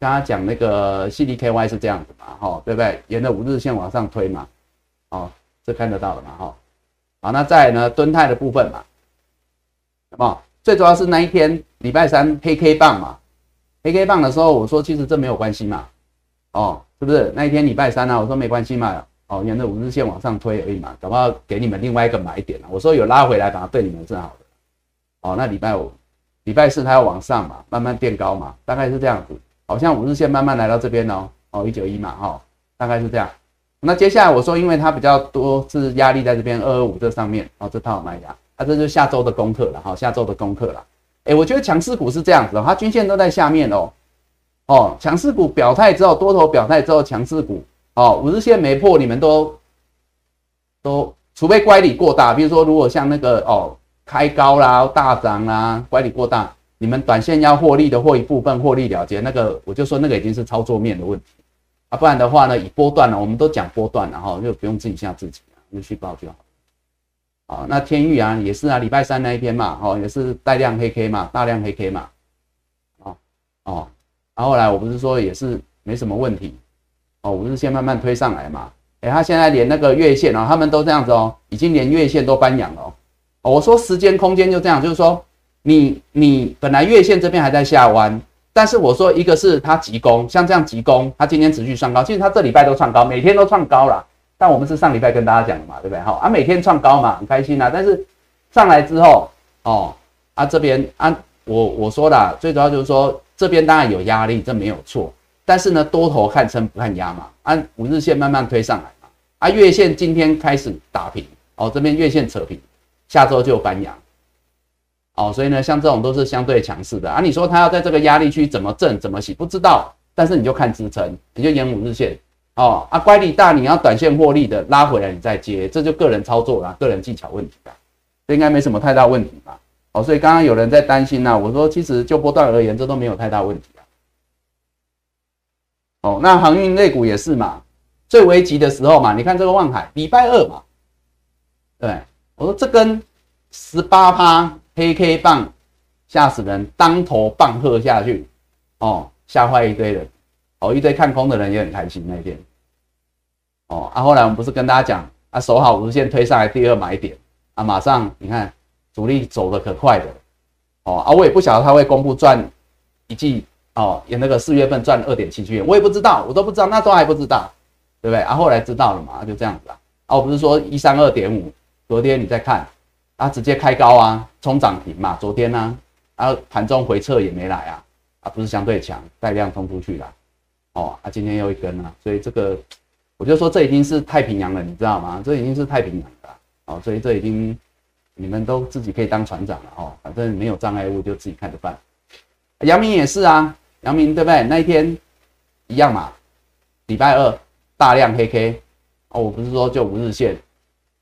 刚刚讲那个 CDKY 是这样子嘛，哈，对不对？沿着五日线往上推嘛，哦，这看得到了嘛，哈，好，那再呢，蹲泰的部分嘛，好不好？最主要是那一天礼拜三黑 K 棒嘛，黑 K 棒的时候，我说其实这没有关系嘛，哦，是不是？那一天礼拜三呢，我说没关系嘛，哦，沿着五日线往上推而已嘛，搞不好给你们另外一个买点了。我说有拉回来，反而对你们是好的。哦，那礼拜五礼拜四它要往上嘛，慢慢垫高嘛，大概是这样子。好像五日线慢慢来到这边哦，哦一九一嘛，哈，大概是这样。那接下来我说，因为它比较多是压力在这边二二五这上面，哦，这套买压，啊，这就是下周的功课了，哈，下周的功课了。哎，我觉得强势股是这样子，它均线都在下面哦，哦，强势股表态之后，多头表态之后，强势股，哦，五日线没破，你们都都，除非乖离过大，比如说如果像那个哦，开高啦，大涨啦，乖离过大。你们短线要获利的，获一部分获利了结，那个我就说那个已经是操作面的问题啊，不然的话呢，以波段呢，我们都讲波段了哈，就不用自己吓自己啊，就去报就好。好，那天域啊也是啊，礼拜三那一天嘛，哦也是带量黑 K 嘛，大量黑 K 嘛，哦哦，然后来我不是说也是没什么问题哦，五日线慢慢推上来嘛，哎，他现在连那个月线哦，他们都这样子哦，已经连月线都搬阳了哦，我说时间空间就这样，就是说。你你本来月线这边还在下弯，但是我说一个是它急攻，像这样急攻，它今天持续创高，其实它这礼拜都创高，每天都创高了。但我们是上礼拜跟大家讲的嘛，对不对？好啊，每天创高嘛，很开心啊。但是上来之后，哦啊这边啊，我我说了，最主要就是说这边当然有压力，这没有错。但是呢，多头看升不看压嘛，按五日线慢慢推上来嘛。啊，月线今天开始打平，哦这边月线扯平，下周就翻阳。哦，所以呢，像这种都是相对强势的啊。你说它要在这个压力区怎么震怎么洗，不知道。但是你就看支撑，你就沿五日线哦。啊，乖离大，你要短线获利的拉回来，你再接，这就个人操作啦，个人技巧问题啦，这应该没什么太大问题吧？哦，所以刚刚有人在担心呐，我说其实就波段而言，这都没有太大问题啊。哦，那航运类股也是嘛，最危急的时候嘛，你看这个望海，礼拜二嘛，对我说这根十八趴。黑 K 棒吓死人，当头棒喝下去，哦，吓坏一堆人，哦，一堆看空的人也很开心那天，哦，啊，后来我们不是跟大家讲，啊，守好无线推上来第二买点，啊，马上你看主力走的可快的，哦，啊，我也不晓得他会公布赚一季，哦，也那个四月份赚二点七七元，我也不知道，我都不知道，那时候还不知道，对不对？啊，后来知道了嘛，就这样子啊，啊，我不是说一三二点五，昨天你再看。啊，直接开高啊，冲涨停嘛。昨天呢，啊盘中回撤也没来啊，啊不是相对强，带量冲出去了。哦，啊今天又一根啊，所以这个我就说这已经是太平洋了，你知道吗？这已经是太平洋了。哦，所以这已经你们都自己可以当船长了哦，反正没有障碍物就自己看着办。杨明也是啊，杨明对不对？那一天一样嘛，礼拜二大量黑 K，哦，我不是说就五日线。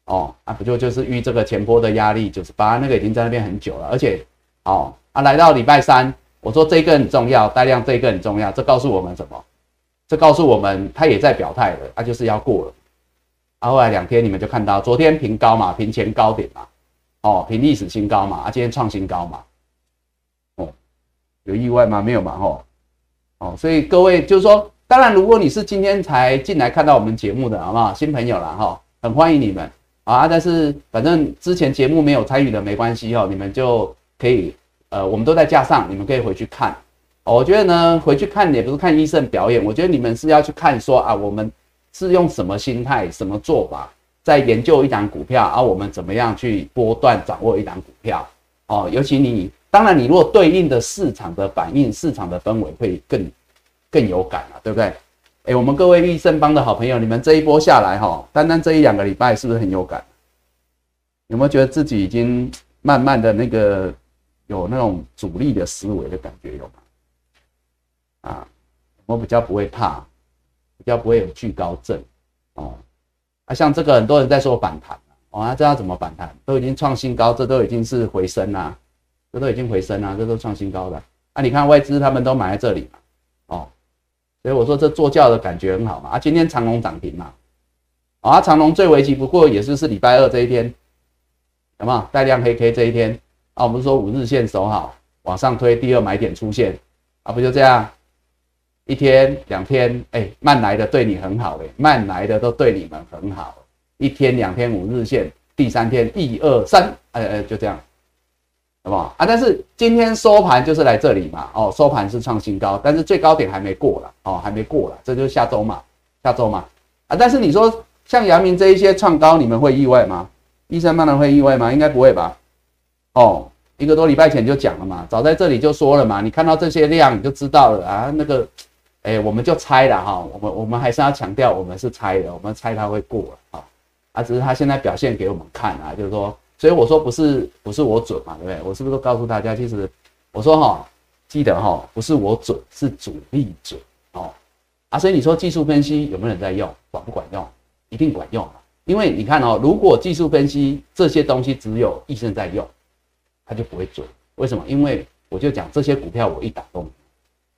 哦啊，不就就是遇这个前波的压力九十八，那个已经在那边很久了，而且哦啊，来到礼拜三，我说这个很重要，带量这个很重要，这告诉我们什么？这告诉我们他也在表态了，他就是要过了。啊，后来两天你们就看到，昨天平高嘛，平前高点嘛，哦，平历史新高嘛，啊，今天创新高嘛，哦，有意外吗？没有嘛，吼，哦，所以各位就是说，当然如果你是今天才进来看到我们节目的，好不好？新朋友了哈，很欢迎你们。啊，但是反正之前节目没有参与的没关系哦，你们就可以，呃，我们都在架上，你们可以回去看。我觉得呢，回去看也不是看医生表演，我觉得你们是要去看说啊，我们是用什么心态、什么做法在研究一档股票，而我们怎么样去波段掌握一档股票。哦，尤其你，当然你如果对应的市场的反应、市场的氛围会更更有感了，对不对？哎，我们各位益盛帮的好朋友，你们这一波下来哈，单单这一两个礼拜是不是很有感？有没有觉得自己已经慢慢的那个有那种主力的思维的感觉有吗？啊，我比较不会怕，比较不会有惧高症哦。啊，像这个很多人在说反弹哦，那这要怎么反弹？都已经创新高，这都已经是回升啦，这都已经回升啦，这都创新高的。啊，你看外资他们都买在这里嘛，哦。所以我说这坐轿的感觉很好嘛啊，今天长隆涨停嘛，啊长隆最危急不过也就是礼拜二这一天，有没有带量黑 K 这一天啊？我们说五日线守好，往上推，第二买点出现啊，不就这样？一天两天，哎，慢来的对你很好哎，慢来的都对你们很好，一天两天五日线，第三天一二三，哎哎，就这样。好不好啊？但是今天收盘就是来这里嘛，哦，收盘是创新高，但是最高点还没过了，哦，还没过了，这就是下周嘛，下周嘛，啊，但是你说像阳明这一些创高，你们会意外吗？医生当然会意外吗？应该不会吧？哦，一个多礼拜前就讲了嘛，早在这里就说了嘛，你看到这些量你就知道了啊。那个，哎，我们就猜了哈，我们我们还是要强调，我们是猜的，我们猜它会过啊。啊，只是它现在表现给我们看啊，就是说，所以我说不是不是我准嘛，对不对？我是不是都告诉大家，其实我说哈，记得哈，不是我准，是主力准哦。啊，所以你说技术分析有没有人在用，管不管用？一定管用因为你看哦，如果技术分析这些东西只有医生在用，它就不会准。为什么？因为我就讲这些股票我一打动，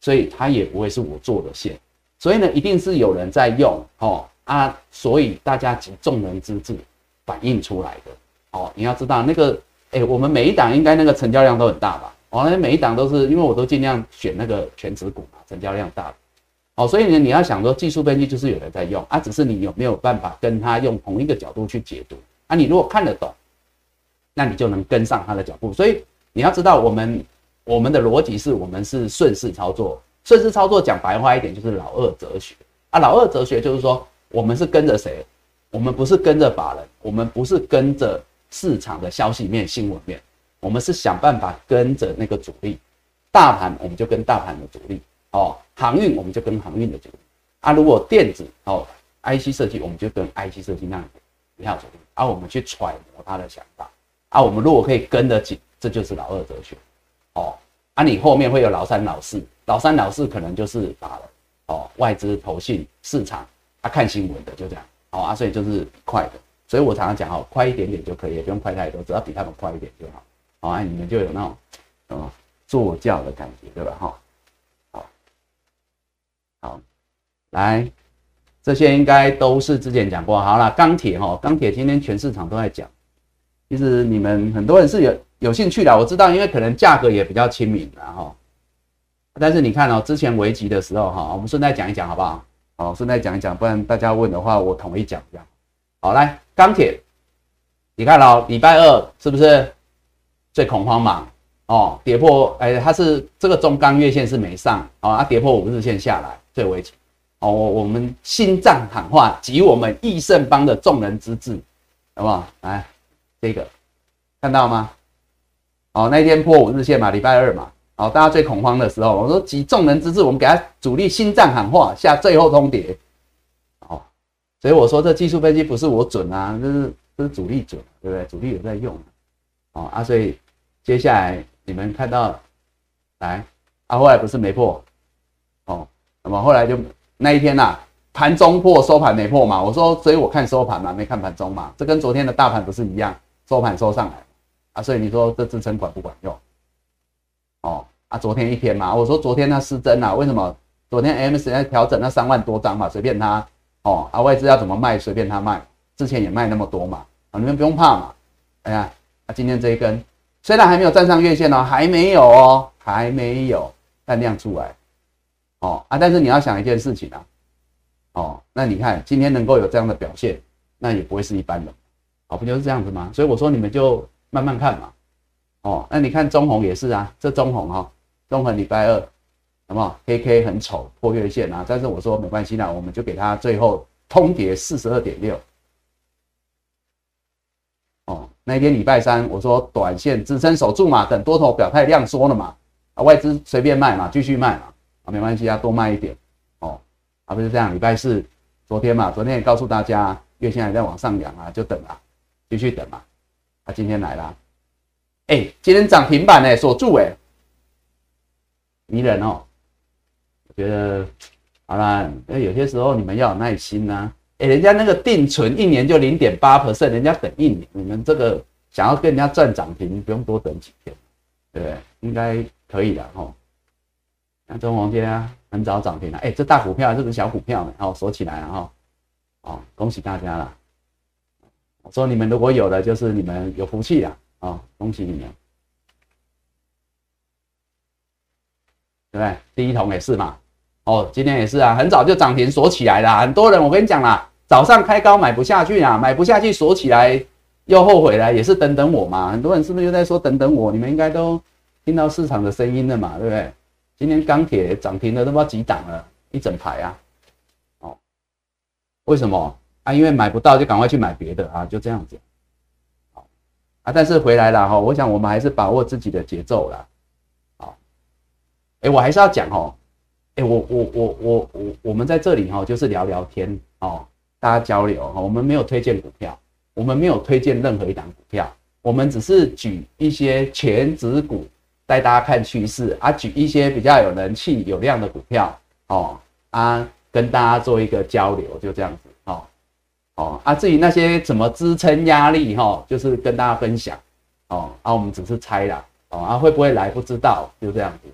所以它也不会是我做的线。所以呢，一定是有人在用哦啊，所以大家集众人之智反映出来的哦。你要知道那个，哎，我们每一档应该那个成交量都很大吧？哦，那每一档都是因为我都尽量选那个全指股嘛，成交量大。哦，所以呢，你要想说技术分析就是有人在用啊，只是你有没有办法跟他用同一个角度去解读啊？你如果看得懂，那你就能跟上他的脚步。所以你要知道，我们我们的逻辑是我们是顺势操作，顺势操作讲白话一点就是老二哲学啊。老二哲学就是说，我们是跟着谁？我们不是跟着法人，我们不是跟着市场的消息面、新闻面，我们是想办法跟着那个主力，大盘我们就跟大盘的主力。哦，航运我们就跟航运的主力啊，如果电子哦，IC 设计我们就跟 IC 设计那样一样走，啊，我们去揣摩他的想法啊，我们如果可以跟得紧，这就是老二哲学哦。啊，你后面会有老三、老四，老三、老四可能就是法了哦，外资、投信、市场，他看新闻的就这样哦啊，所以就是快的，所以我常常讲哦，快一点点就可以，也不用快太多，只要比他们快一点就好。好啊，你们就有那种哦坐教的感觉，对吧？哈。好好，来，这些应该都是之前讲过。好了，钢铁哈，钢铁今天全市场都在讲。其实你们很多人是有有兴趣的，我知道，因为可能价格也比较亲民然后。但是你看哦，之前危急的时候哈，我们顺带讲一讲好不好？好，顺带讲一讲，不然大家问的话，我统一讲这样。好，来，钢铁，你看哦，礼拜二是不是最恐慌嘛？哦，跌破，哎，它是这个中钢月线是没上，哦，它跌破五日线下来。最危急哦！我我们心脏喊话，集我们益盛帮的众人之智，好不好？来，这个看到吗？哦，那一天破五日线嘛，礼拜二嘛，哦，大家最恐慌的时候，我说集众人之智，我们给他主力心脏喊话，下最后通牒。哦，所以我说这技术分析不是我准啊，这是这是主力准，对不对？主力有在用，哦啊，所以接下来你们看到，来，啊，后来不是没破，哦。那么后来就那一天呐，盘中破收盘没破嘛？我说，所以我看收盘嘛，没看盘中嘛。这跟昨天的大盘不是一样，收盘收上来啊，所以你说这支撑管不管用？哦啊，昨天一天嘛，我说昨天它失真啊，为什么？昨天 M C 在调整那三万多张嘛，随便它哦啊，外资要怎么卖随便它卖，之前也卖那么多嘛啊，你们不用怕嘛。哎呀，啊今天这一根虽然还没有站上月线哦，还没有哦，还没有，但量出来。哦啊，但是你要想一件事情啊，哦，那你看今天能够有这样的表现，那也不会是一般的，哦，不就是这样子吗？所以我说你们就慢慢看嘛，哦，那你看中红也是啊，这中红哈，中红礼拜二，好不好？K K 很丑破月线啊，但是我说没关系啦，我们就给它最后通牒四十二点六，哦，那一天礼拜三我说短线支撑守住嘛，等多头表态量缩了嘛，啊，外资随便卖嘛，继续卖嘛。啊，没关系啊，多卖一点哦，啊，不是这样。礼拜四，昨天嘛，昨天也告诉大家，月线还在往上扬啊，就等啊，继续等嘛。啊，他今天来了，哎，今天涨停板呢，锁住哎，迷人哦。我觉得，好啦，那有些时候你们要有耐心呐。哎，人家那个定存一年就零点八 percent，人家等一年，你们这个想要跟人家赚涨停，不用多等几天，对？应该可以的哈。那中黄天啊，很早涨停了。哎，这大股票，这是小股票呢，好锁起来了哈。哦，恭喜大家了。我说你们如果有的，就是你们有福气了啊，恭喜你们，对不对？第一桶也是嘛。哦，今天也是啊，很早就涨停锁起来了。很多人我跟你讲啦，早上开高买不下去啊，买不下去锁起来又后悔了，也是等等我嘛。很多人是不是又在说等等我？你们应该都听到市场的声音了嘛，对不对？今天钢铁涨停了，都不知道几档了，一整排啊！哦，为什么啊？因为买不到就赶快去买别的啊，就这样子。好，啊，但是回来了哈，我想我们还是把握自己的节奏啦。好，哎，我还是要讲哦，哎，我我我我我我们在这里哈，就是聊聊天哦，大家交流哈，我们没有推荐股票，我们没有推荐任何一档股票，我们只是举一些全指股带大家看趋势啊，举一些比较有人气有量的股票哦啊，跟大家做一个交流，就这样子。哦啊，至于那些怎么支撑压力哈，就是跟大家分享哦啊，我们只是猜啦哦啊，会不会来不知道，就这样子，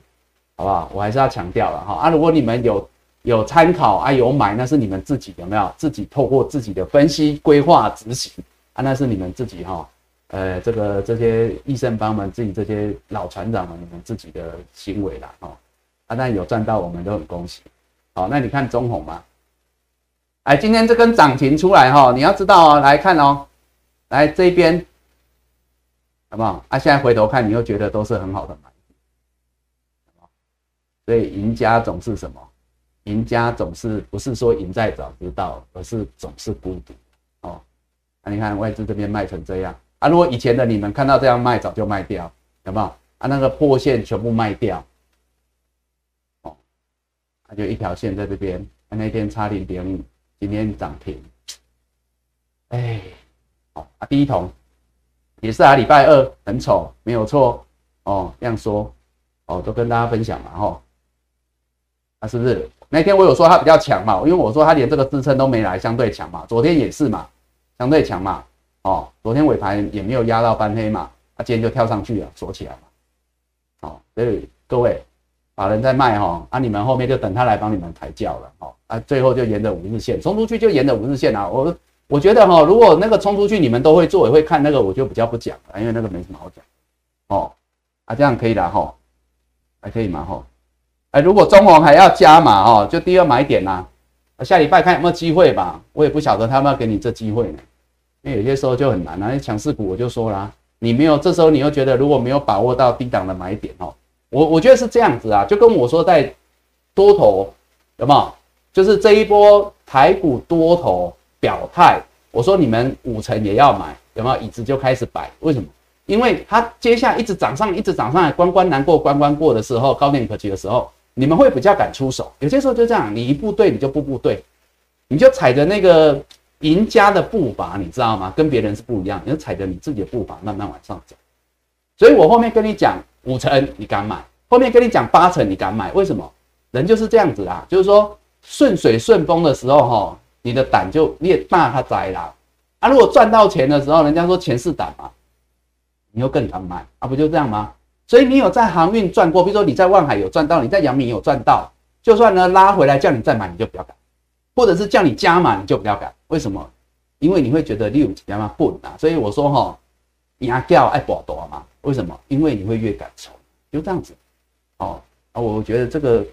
好不好？我还是要强调了哈啊，如果你们有有参考啊，有买，那是你们自己有没有自己透过自己的分析规划执行啊，那是你们自己哈，呃，这个这些医生帮们自己这些老船长们你们自己的行为啦哈啊，但有赚到我们都很恭喜，好，那你看中红嘛。哎，今天这根涨停出来哈，你要知道哦，来看哦，来这边，好不好？啊，现在回头看，你又觉得都是很好的买所以赢家总是什么？赢家总是不是说赢在早知道，而是总是孤独哦。啊，你看外资这边卖成这样啊，如果以前的你们看到这样卖，早就卖掉，好不好？啊，那个破线全部卖掉，哦，那就一条线在这边，那天差零点五。今天涨停，哎，好啊，第一桶也是啊，礼拜二很丑，没有错哦，这样说哦，都跟大家分享嘛，哈，啊，是不是？那天我有说它比较强嘛，因为我说它连这个支撑都没来，相对强嘛，昨天也是嘛，相对强嘛，哦，昨天尾盘也没有压到翻黑嘛，啊，今天就跳上去了，锁起来嘛，好，所以各位。法人在卖哈，啊，你们后面就等他来帮你们抬轿了哈，啊，最后就沿着五日线冲出去，就沿着五日线啊。我我觉得哈，如果那个冲出去你们都会做，也会看那个，我就比较不讲了，因为那个没什么好讲。哦，啊，这样可以了哈，还可以嘛哈。哎，如果中红还要加码哦，就第二买点呐。下礼拜看有没有机会吧，我也不晓得他们要给你这机会呢，因为有些时候就很难啊。强势股我就说了，你没有这时候你又觉得如果没有把握到低档的买点哦。我我觉得是这样子啊，就跟我说在多头有没有？就是这一波台股多头表态，我说你们五成也要买，有没有？椅子就开始摆，为什么？因为它接下来一直涨上，一直涨上来，关关难过关关过的时候，高点可及的时候，你们会比较敢出手。有些时候就这样，你一步对，你就步步对，你就踩着那个赢家的步伐，你知道吗？跟别人是不一样，你就踩着你自己的步伐慢慢往上走。所以我后面跟你讲。五成你敢买，后面跟你讲八成你敢买，为什么？人就是这样子啦，就是说顺水顺风的时候哈，你的胆就越大，他栽啦。啊，如果赚到钱的时候，人家说钱是胆嘛，你又更敢买啊，不就这样吗？所以你有在航运赚过，比如说你在万海有赚到，你在阳明有赚到，就算呢拉回来叫你再买，你就不要敢，或者是叫你加码，你就不要敢。为什么？因为你会觉得六几嘛笨啊。所以我说哈，压掉爱博多嘛。为什么？因为你会越感受，就这样子，哦啊，我觉得这个，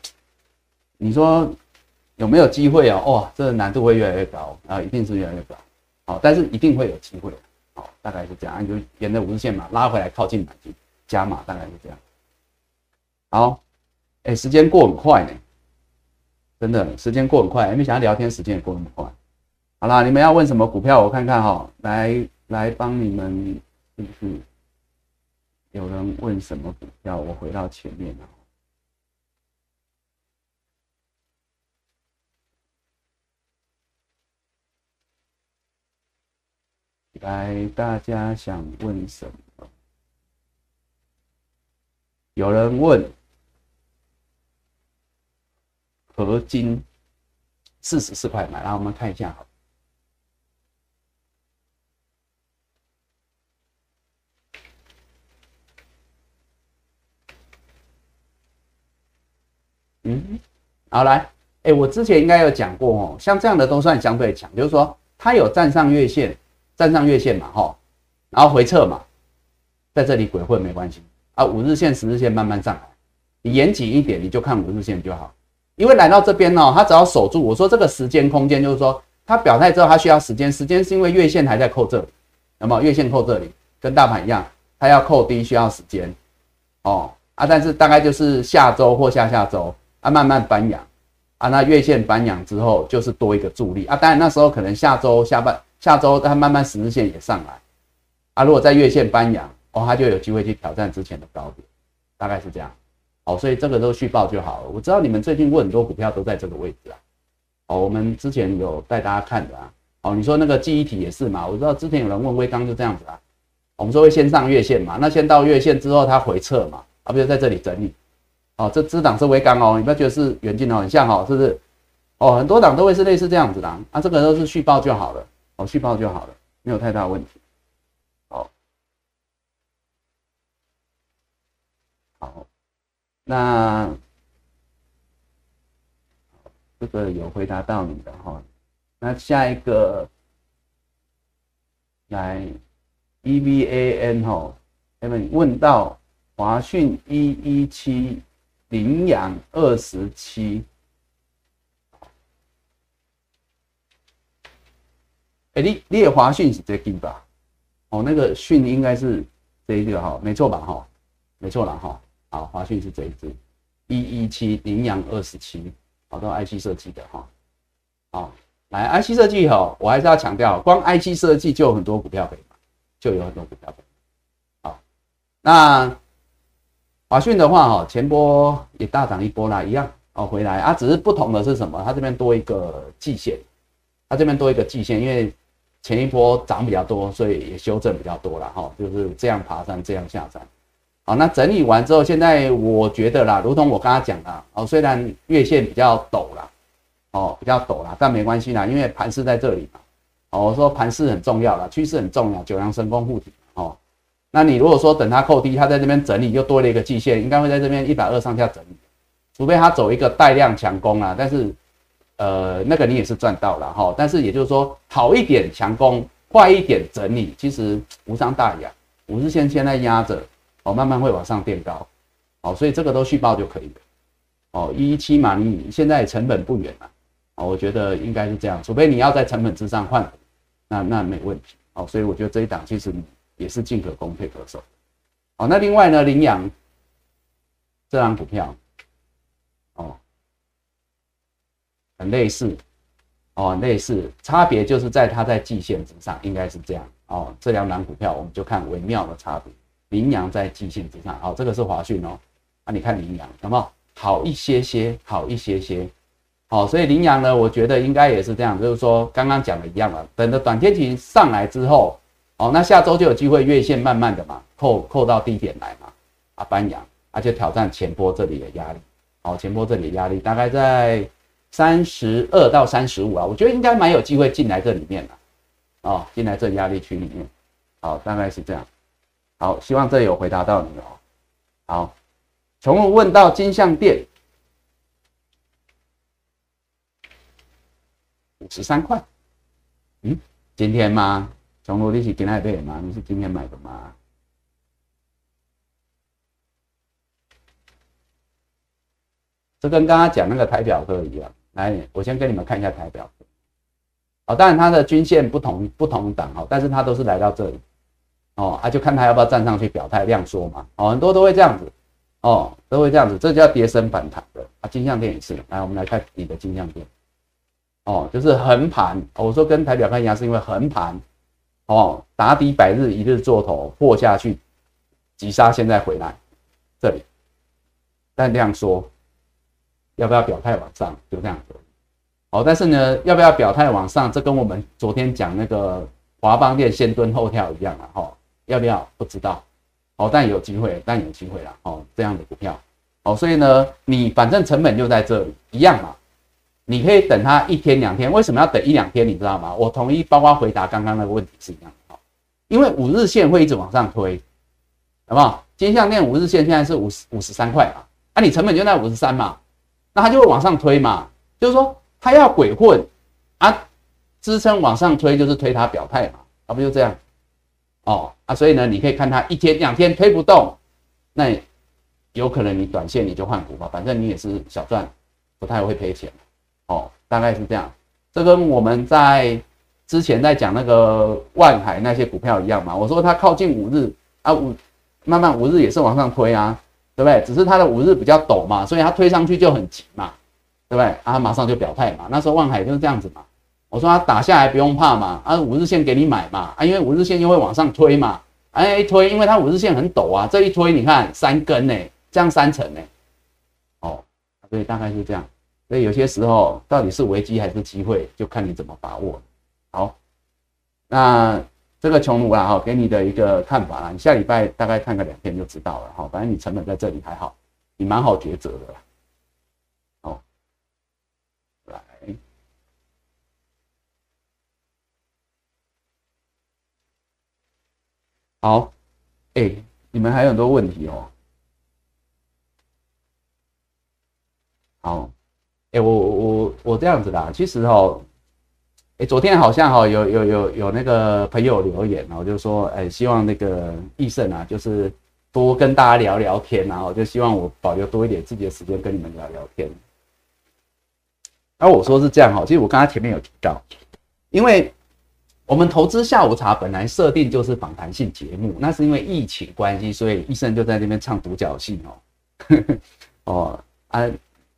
你说有没有机会啊？哇，这个难度会越来越高啊，一定是越来越高，好，但是一定会有机会，好，大概是这样，你就沿着五日线嘛，拉回来靠近买进加码，大概是这样。好，哎，时间过很快呢，真的，时间过很快，没想到聊天时间也过那么快。好啦，你们要问什么股票？我看看哈，来来帮你们，是不是？有人问什么股票？我回到前面了。来，大家想问什么？有人问合金四十四块买，来我们看一下好。嗯，好来，哎，我之前应该有讲过哦，像这样的都算相对强，就是说它有站上月线，站上月线嘛，哈，然后回撤嘛，在这里鬼混没关系。啊，五日线、十日线慢慢上来，你严谨一点，你就看五日线就好，因为来到这边呢，它只要守住，我说这个时间空间就是说，它表态之后它需要时间，时间是因为月线还在扣这里，那么月线扣这里，跟大盘一样，它要扣低需要时间，哦啊，但是大概就是下周或下下周。啊，慢慢翻阳，啊，那月线翻阳之后就是多一个助力啊。当然那时候可能下周下半下周它慢慢十日线也上来，啊，如果在月线搬阳，哦，它就有机会去挑战之前的高点，大概是这样。哦，所以这个都续报就好了。我知道你们最近问很多股票都在这个位置啊。哦，我们之前有带大家看的啊。哦，你说那个记忆体也是嘛？我知道之前有人问微刚就这样子啊。我们说会先上月线嘛，那先到月线之后它回撤嘛，啊，不就在这里整理。哦，这支档是微钢哦，你不要觉得是远近哦，很像哦，是不是？哦，很多档都会是类似这样子的，啊，这个都是续报就好了，哦，续报就好了，没有太大问题。好，好，那这个有回答到你的哈，那下一个来 E V A N 哈，他们问到华讯一一七。羚羊二十七，哎，你你的华讯是这根吧？哦，那个讯应该是这一个哈，没错吧？哈，没错了哈。好，华讯是这一只一一七羚羊二十七，好，多 IC 设计的哈。好，来 IC 设计哈，我还是要强调，光 IC 设计就有很多股票可以买，就有很多股票可以。好，那。华讯的话，哈，前波也大涨一波啦，一样哦，回来啊，只是不同的是什么？它这边多一个季线，它这边多一个季线，因为前一波涨比较多，所以也修正比较多了哈，就是这样爬山，这样下山。好，那整理完之后，现在我觉得啦，如同我刚刚讲的哦，虽然月线比较陡啦，哦，比较陡啦，但没关系啦，因为盘势在这里嘛。哦，我说盘势很重要啦，趋势很重要，九阳神功护体。那你如果说等它扣低，它在这边整理又多了一个季线，应该会在这边一百二上下整理，除非它走一个带量强攻啊。但是，呃，那个你也是赚到了哈。但是也就是说，好一点强攻，坏一点整理，其实无伤大雅。五日线现在压着，哦，慢慢会往上垫高，哦，所以这个都续报就可以了。哦，一一七嘛，你现在成本不远了，哦，我觉得应该是这样，除非你要在成本之上换，那那没问题。哦，所以我觉得这一档其实。也是进可攻退可守，好，那另外呢，羚羊这张股票，哦，很类似，哦，类似，差别就是在它在季线之上，应该是这样，哦，这两档股票我们就看微妙的差别，羚羊在季线之上，哦，这个是华讯哦，啊，你看羚羊有没有好一些些，好一些些，好，所以羚羊呢，我觉得应该也是这样，就是说刚刚讲的一样了，等着短天期上来之后。哦，那下周就有机会月线慢慢的嘛，扣扣到低点来嘛，啊，搬阳，而且挑战前波这里的压力，哦，前波这里的压力大概在三十二到三十五啊，我觉得应该蛮有机会进来这里面的，哦，进来这压力区里面，好，大概是这样，好，希望这有回答到你哦，好，从问到金相店。五十三块，嗯，今天吗？从罗你是今天买的吗？你是今天买的吗？这跟刚刚讲那个台表哥一样。来，我先跟你们看一下台表。哦，当然它的均线不同不同档哦，但是它都是来到这里。哦，啊，就看它要不要站上去表态量缩嘛。哦，很多都会这样子。哦，都会这样子，这叫跌升反弹的啊。金相店也是。来，我们来看你的金相店。哦，就是横盘。我说跟台表看一样，是因为横盘。哦，打底百日一日做头破下去，急杀，现在回来这里，但这样说，要不要表态往上？就这样子。好，但是呢，要不要表态往上？这跟我们昨天讲那个华邦店先蹲后跳一样了哈。要不要？不知道。哦，但有机会，但有机会了。哦，这样的股票。哦，所以呢，你反正成本就在这里一样嘛。你可以等它一天两天，为什么要等一两天？你知道吗？我同意，包括回答刚刚那个问题是一样的。因为五日线会一直往上推，好不好？金项链五日线现在是五十五十三块嘛，啊，你成本就在五十三嘛，那它就会往上推嘛。就是说它要鬼混啊，支撑往上推就是推它表态嘛，啊，不就这样？哦啊，所以呢，你可以看它一天两天推不动，那有可能你短线你就换股吧，反正你也是小赚，不太会赔钱。哦，大概是这样。这跟我们在之前在讲那个万海那些股票一样嘛。我说它靠近五日啊，五慢慢五日也是往上推啊，对不对？只是它的五日比较陡嘛，所以它推上去就很急嘛，对不对？啊，马上就表态嘛。那时候万海就是这样子嘛。我说它打下来不用怕嘛，啊，五日线给你买嘛，啊，因为五日线又会往上推嘛，哎，一推，因为它五日线很陡啊，这一推你看三根呢，这样三层呢，哦，所以大概是这样。所以有些时候到底是危机还是机会，就看你怎么把握。好，那这个穷奴啊，哈，给你的一个看法啦，你下礼拜大概看个两天就知道了，哈，反正你成本在这里还好，你蛮好抉择的。好，来，好，哎，你们还有很多问题哦。好，哎，我我我这样子啦，其实哦。哎，昨天好像哈有有有有那个朋友留言，然后就说，哎，希望那个易胜啊，就是多跟大家聊聊天，然后就希望我保留多一点自己的时间跟你们聊聊天。那我说是这样哈，其实我刚才前面有提到，因为我们投资下午茶本来设定就是访谈性节目，那是因为疫情关系，所以医生就在那边唱独角戏哦。哦啊，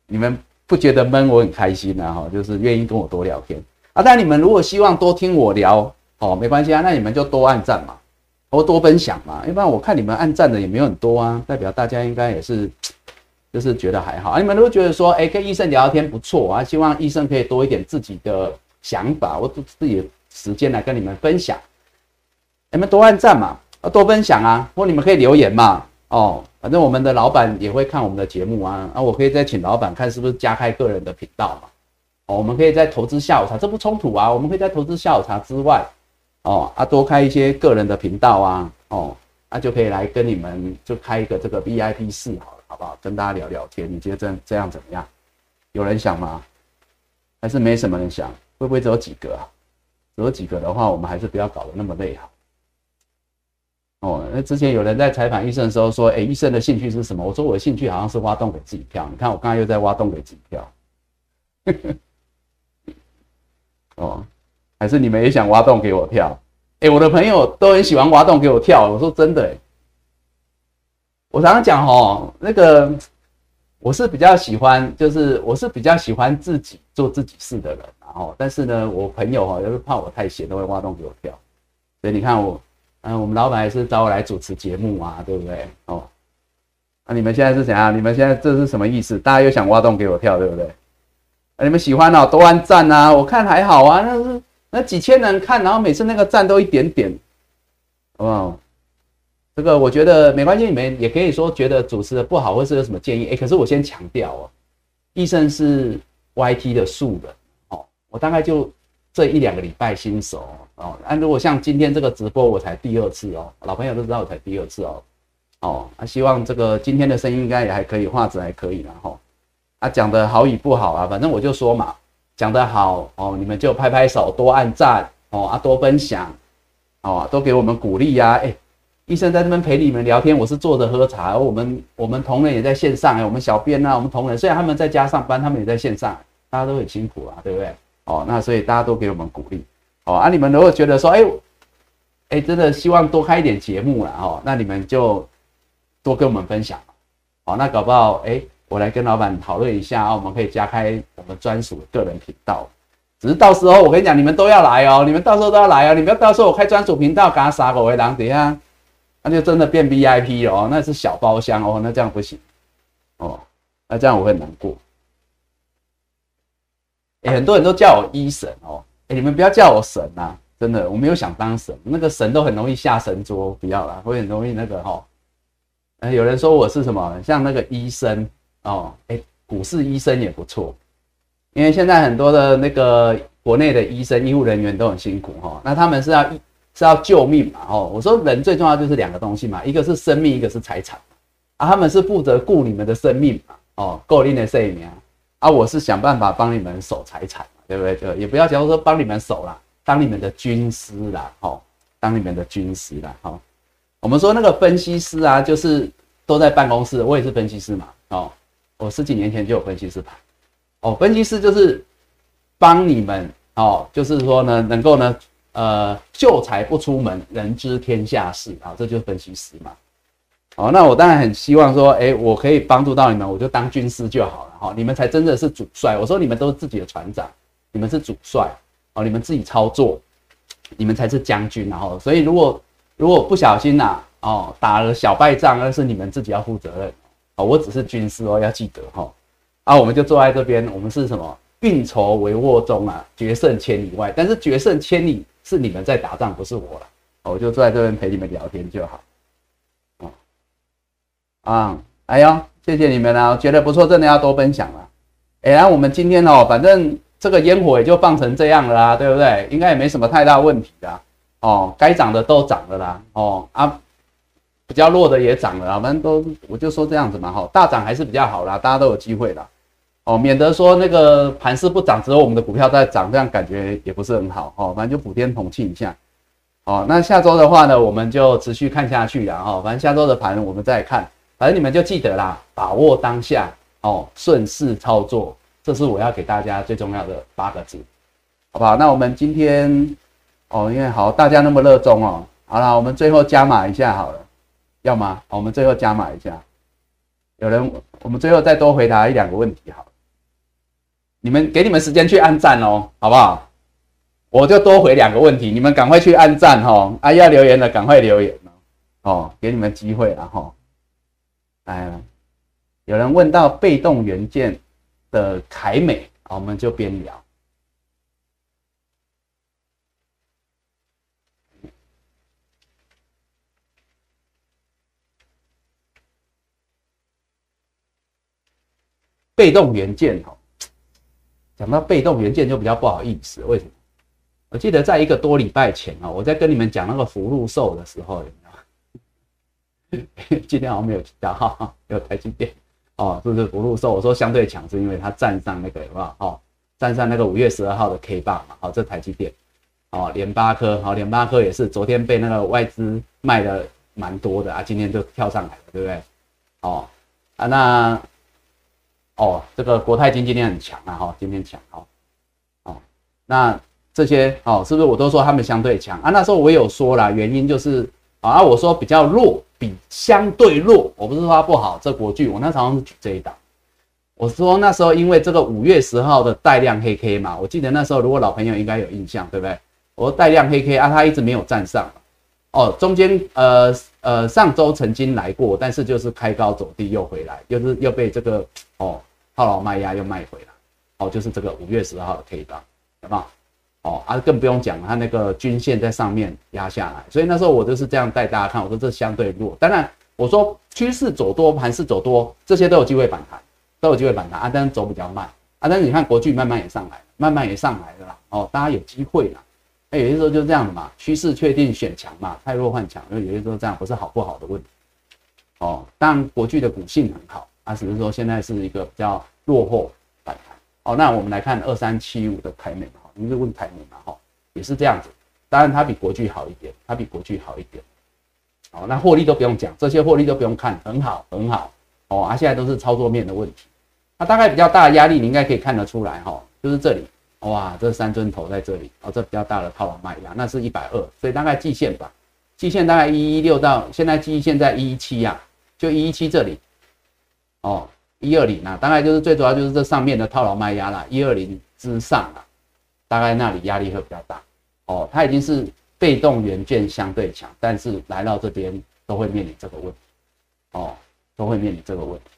你们不觉得闷？我很开心呐哈，就是愿意跟我多聊天。啊，但你们如果希望多听我聊，哦，没关系啊，那你们就多按赞嘛，或多分享嘛。一般我看你们按赞的也没有很多啊，代表大家应该也是，就是觉得还好啊。你们如果觉得说，哎，跟医生聊聊天不错啊，希望医生可以多一点自己的想法，或自己的时间来跟你们分享，你们多按赞嘛，啊，多分享啊，或你们可以留言嘛，哦，反正我们的老板也会看我们的节目啊，啊，我可以再请老板看是不是加开个人的频道嘛。哦我们可以在投资下午茶，这不冲突啊。我们可以在投资下午茶之外，哦啊，多开一些个人的频道啊，哦，那就可以来跟你们就开一个这个 VIP 室好了，好不好？跟大家聊聊天，你觉得这这样怎么样？有人想吗？还是没什么人想？会不会只有几个啊？只有几个的话，我们还是不要搞得那么累好。哦，那之前有人在采访医生的时候说，哎，医生的兴趣是什么？我说我的兴趣好像是挖洞给自己跳。你看我刚才又在挖洞给自己跳。哦，还是你们也想挖洞给我跳？哎，我的朋友都很喜欢挖洞给我跳。我说真的，我常常讲哦，那个我是比较喜欢，就是我是比较喜欢自己做自己事的人。然后，但是呢，我朋友哈，就是怕我太闲，都会挖洞给我跳。所以你看我，嗯，我们老板也是找我来主持节目啊，对不对？哦，那你们现在是怎样？你们现在这是什么意思？大家又想挖洞给我跳，对不对？啊你们喜欢哦，多按赞啊！我看还好啊，那是那几千人看，然后每次那个赞都一点点，好不好？这个我觉得没关系，你们也可以说觉得主持的不好，或是有什么建议。哎，可是我先强调哦，医生是 YT 的素人哦，我大概就这一两个礼拜新手哦。那如果像今天这个直播，我才第二次哦，老朋友都知道我才第二次哦。哦，那希望这个今天的声音应该也还可以，画质还可以然后。啊，讲的好与不好啊，反正我就说嘛，讲的好哦，你们就拍拍手，多按赞哦，啊，多分享哦，都给我们鼓励呀。哎，医生在这边陪你们聊天，我是坐着喝茶。我们我们同仁也在线上哎，我们小编呐，我们同仁虽然他们在家上班，他们也在线上，大家都很辛苦啊，对不对？哦，那所以大家都给我们鼓励哦。啊，你们如果觉得说，哎，哎，真的希望多开一点节目了哦，那你们就多跟我们分享哦。那搞不好哎。我来跟老板讨论一下啊，我们可以加开我们专属的个人频道。只是到时候我跟你讲，你们都要来哦，你们到时候都要来哦，你不要到时候我开专属频道，给他杀狗为狼，等一下那就真的变 VIP 了哦，那是小包厢哦，那这样不行哦，那这样我会难过。哎，很多人都叫我医生哦，你们不要叫我神呐，真的，我没有想当神，那个神都很容易下神桌，不要啦，会很容易那个哈。有人说我是什么，像那个医生。哦，哎，股市医生也不错，因为现在很多的那个国内的医生、医护人员都很辛苦哈。那他们是要是要救命嘛？哦，我说人最重要就是两个东西嘛，一个是生命，一个是财产啊。他们是负责顾你们的生命嘛？哦，够你的生命啊！我是想办法帮你们守财产，对不对？就也不要假如说帮你们守啦，当你们的军师啦，哦，当你们的军师啦，哦。我们说那个分析师啊，就是都在办公室，我也是分析师嘛，哦。我十几年前就有分析师牌，哦，分析师就是帮你们哦，就是说呢，能够呢，呃，秀才不出门，人知天下事啊，这就是分析师嘛。哦，那我当然很希望说，哎，我可以帮助到你们，我就当军师就好了哈，你们才真的是主帅。我说你们都是自己的船长，你们是主帅哦，你们自己操作，你们才是将军然后，所以如果如果不小心呐，哦，打了小败仗，那是你们自己要负责任哦。我只是军师哦，要记得哈。啊，我们就坐在这边，我们是什么？运筹帷幄中啊，决胜千里外。但是决胜千里是你们在打仗，不是我了。我就坐在这边陪你们聊天就好。哦，啊，哎呦，谢谢你们啊，觉得不错，真的要多分享了。哎，然后我们今天哦，反正这个烟火也就放成这样了啦，对不对？应该也没什么太大问题的。哦，该涨的都涨了啦。哦啊，比较弱的也涨了，反正都我就说这样子嘛。哈，大涨还是比较好啦，大家都有机会的。哦，免得说那个盘势不涨，只有我们的股票在涨，这样感觉也不是很好。哦，反正就普天同庆一下。哦，那下周的话呢，我们就持续看下去了。哈，反正下周的盘我们再看。反正你们就记得啦，把握当下。哦，顺势操作，这是我要给大家最重要的八个字，好不好？那我们今天，哦，因为好，大家那么热衷哦，好了，我们最后加码一下好了，要吗？我们最后加码一下，有人，我们最后再多回答一两个问题，好，你们给你们时间去按赞哦，好不好？我就多回两个问题，你们赶快去按赞哈，啊，要留言的赶快留言哦，给你们机会了哈，来。有人问到被动元件的凯美，我们就边聊。被动元件哦，讲到被动元件就比较不好意思，为什么？我记得在一个多礼拜前啊，我在跟你们讲那个福禄寿的时候有没有，今天好像没有提到哈，有台积电。哦，是不是福禄寿？我说相对强，是因为它站上那个有没有？哦，站上那个五月十二号的 K 棒嘛。好，这台积电，哦，联发科，好，联发科也是昨天被那个外资卖的蛮多的啊，今天就跳上来了，对不对？哦，啊，那，哦，这个国泰金今天很强啊，哈，今天强，哦，哦，那这些，哦，是不是我都说他们相对强啊？那时候我有说了，原因就是，啊，我说比较弱。比相对弱，我不是说它不好，这国剧我那时候是举这一档，我说那时候因为这个五月十号的带量黑 K 嘛，我记得那时候如果老朋友应该有印象，对不对？我说带量黑 K 啊，它一直没有站上，哦，中间呃呃上周曾经来过，但是就是开高走低又回来，又是又被这个哦套牢卖压又卖回来，哦，就是这个五月十号的 K 棒，好不好？哦，啊，更不用讲，它那个均线在上面压下来，所以那时候我就是这样带大家看，我说这相对弱。当然，我说趋势走多，盘势走多，这些都有机会反弹，都有机会反弹啊，但是走比较慢啊。但是你看国际慢慢也上来，慢慢也上来了啦。哦，大家有机会啦。那有些时候就是这样的嘛，趋势确定选强嘛，太弱换强，因为有些时候这样不是好不好的问题。哦，当然国际的股性很好，啊，只是说现在是一个比较落后反弹。哦，那我们来看二三七五的台美。你是问台美嘛？哈，也是这样子。当然，它比国巨好一点，它比国巨好一点。好，那获利都不用讲，这些获利都不用看，很好，很好。哦，啊，现在都是操作面的问题。它大概比较大的压力，你应该可以看得出来，哈，就是这里。哇，这三尊头在这里，哦，这比较大的套牢卖压，那是一百二，所以大概季线吧，季线大概一一六到现在季线在一一七呀，就一一七这里。哦，一二零啊，大概就是最主要就是这上面的套牢卖压啦，一二零之上啊。大概那里压力会比较大，哦，它已经是被动元件相对强，但是来到这边都会面临这个问题，哦，都会面临这个问题。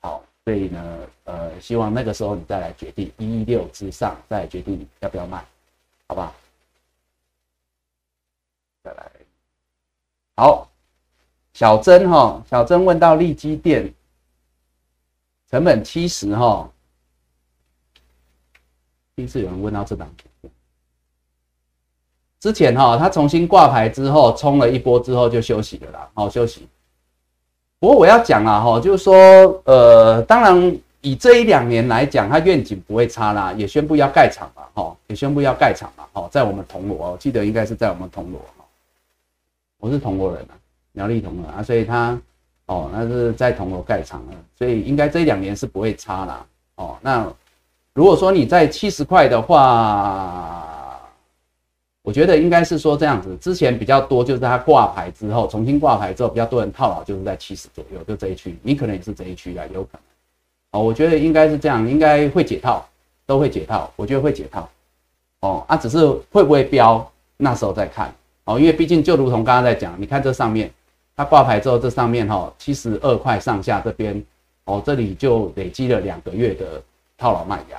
好，所以呢，呃，希望那个时候你再来决定一六之上，再来决定要不要卖，好吧？再来，好，小珍哈，小珍问到利基店成本七十哈。第一次有人问到这档之前哈，他重新挂牌之后冲了一波之后就休息了啦，好休息。不过我要讲啊哈，就是说呃，当然以这一两年来讲，它愿景不会差啦，也宣布要盖厂嘛，哈，也宣布要盖厂嘛，哈，在我们铜锣，我记得应该是在我们铜锣哈，我是铜锣人啊，苗栗铜锣啊，所以他哦，那是在铜锣盖厂了，所以应该这一两年是不会差啦，哦，那。如果说你在七十块的话，我觉得应该是说这样子。之前比较多就是它挂牌之后，重新挂牌之后，比较多人套牢，就是在七十左右，就这一区。你可能也是这一区啊，有可能。哦，我觉得应该是这样，应该会解套，都会解套。我觉得会解套。哦啊，只是会不会飙，那时候再看。哦，因为毕竟就如同刚刚在讲，你看这上面它挂牌之后，这上面哈七十二块上下这边哦，这里就累积了两个月的套牢卖压。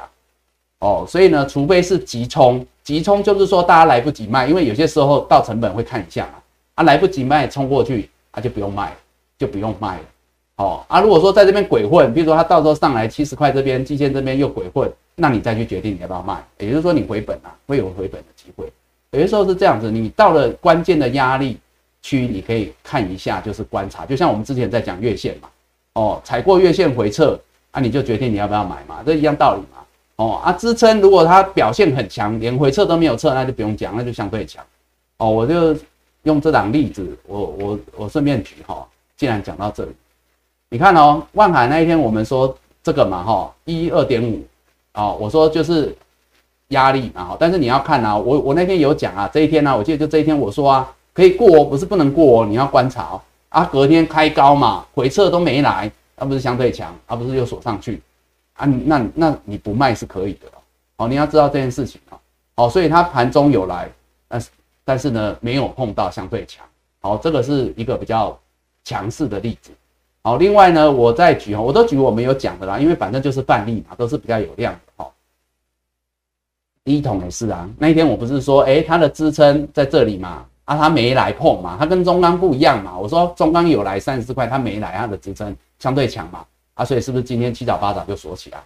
哦，所以呢，除非是急冲，急冲就是说大家来不及卖，因为有些时候到成本会看一下嘛，啊来不及卖冲过去，啊就不用卖，就不用卖了。哦啊，如果说在这边鬼混，比如说他到时候上来七十块这边，季线这边又鬼混，那你再去决定你要不要卖，也就是说你回本啊，会有回本的机会。有些时候是这样子，你到了关键的压力区，你可以看一下，就是观察，就像我们之前在讲月线嘛，哦，踩过月线回撤啊，你就决定你要不要买嘛，这一样道理嘛。哦啊，支撑如果它表现很强，连回撤都没有撤，那就不用讲，那就相对强。哦，我就用这档例子，我我我顺便举哈，既然讲到这里。你看哦，万海那一天我们说这个嘛，哈，一二点五，哦，我说就是压力嘛，哈，但是你要看啊，我我那天有讲啊，这一天呢，我记得就这一天我说啊，可以过哦，不是不能过哦，你要观察哦，啊，隔天开高嘛，回撤都没来，那不是相对强，而不是又锁上去，啊，那那你不卖是可以的哦，你要知道这件事情啊，哦，所以它盘中有来，但是但是呢，没有碰到相对强，好，这个是一个比较强势的例子。好，另外呢，我再举哈，我都举我们有讲的啦，因为反正就是范例嘛，都是比较有量的哈。第一桶也是啊，那一天我不是说，哎，它的支撑在这里嘛，啊，它没来碰嘛，它跟中钢不一样嘛，我说中钢有来三十四块，它没来，它的支撑相对强嘛，啊，所以是不是今天七早八早就锁起来？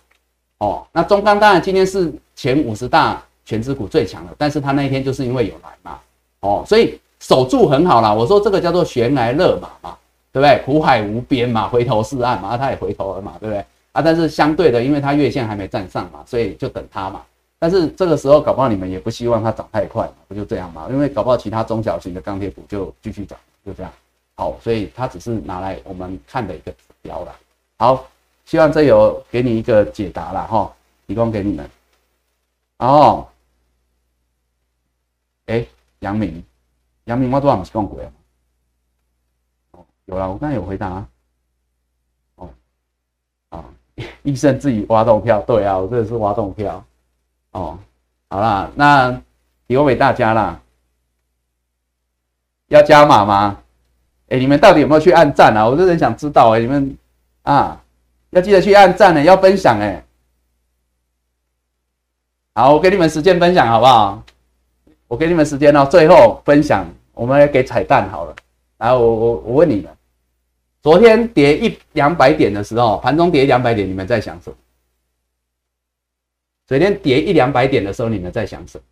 哦，那中钢当然今天是前五十大全资股最强的，但是它那一天就是因为有来嘛，哦，所以守住很好啦，我说这个叫做悬来勒马嘛。对不对？苦海无边嘛，回头是岸嘛，啊，他也回头了嘛，对不对？啊，但是相对的，因为它月线还没站上嘛，所以就等它嘛。但是这个时候，搞不好你们也不希望它涨太快嘛，不就这样嘛？因为搞不好其他中小型的钢铁股就继续涨，就这样。好，所以它只是拿来我们看的一个标了。好，希望这有给你一个解答了哈，提供给你们。哦，哎，杨明，杨明，我多少是讲过啊。有了，我刚才有回答。哦，啊，医生自己挖洞票，对啊，我这个是挖洞票。哦，好啦，那提供给大家啦。要加码吗？哎，你们到底有没有去按赞啊？我真的想知道哎，你们啊，要记得去按赞呢，要分享哎。好，我给你们时间分享好不好？我给你们时间哦，最后分享，我们来给彩蛋好了。来，我我我问你们。昨天跌一两百点的时候，盘中跌两百点，你们在想什么？昨天跌一两百点的时候，你们在想什么？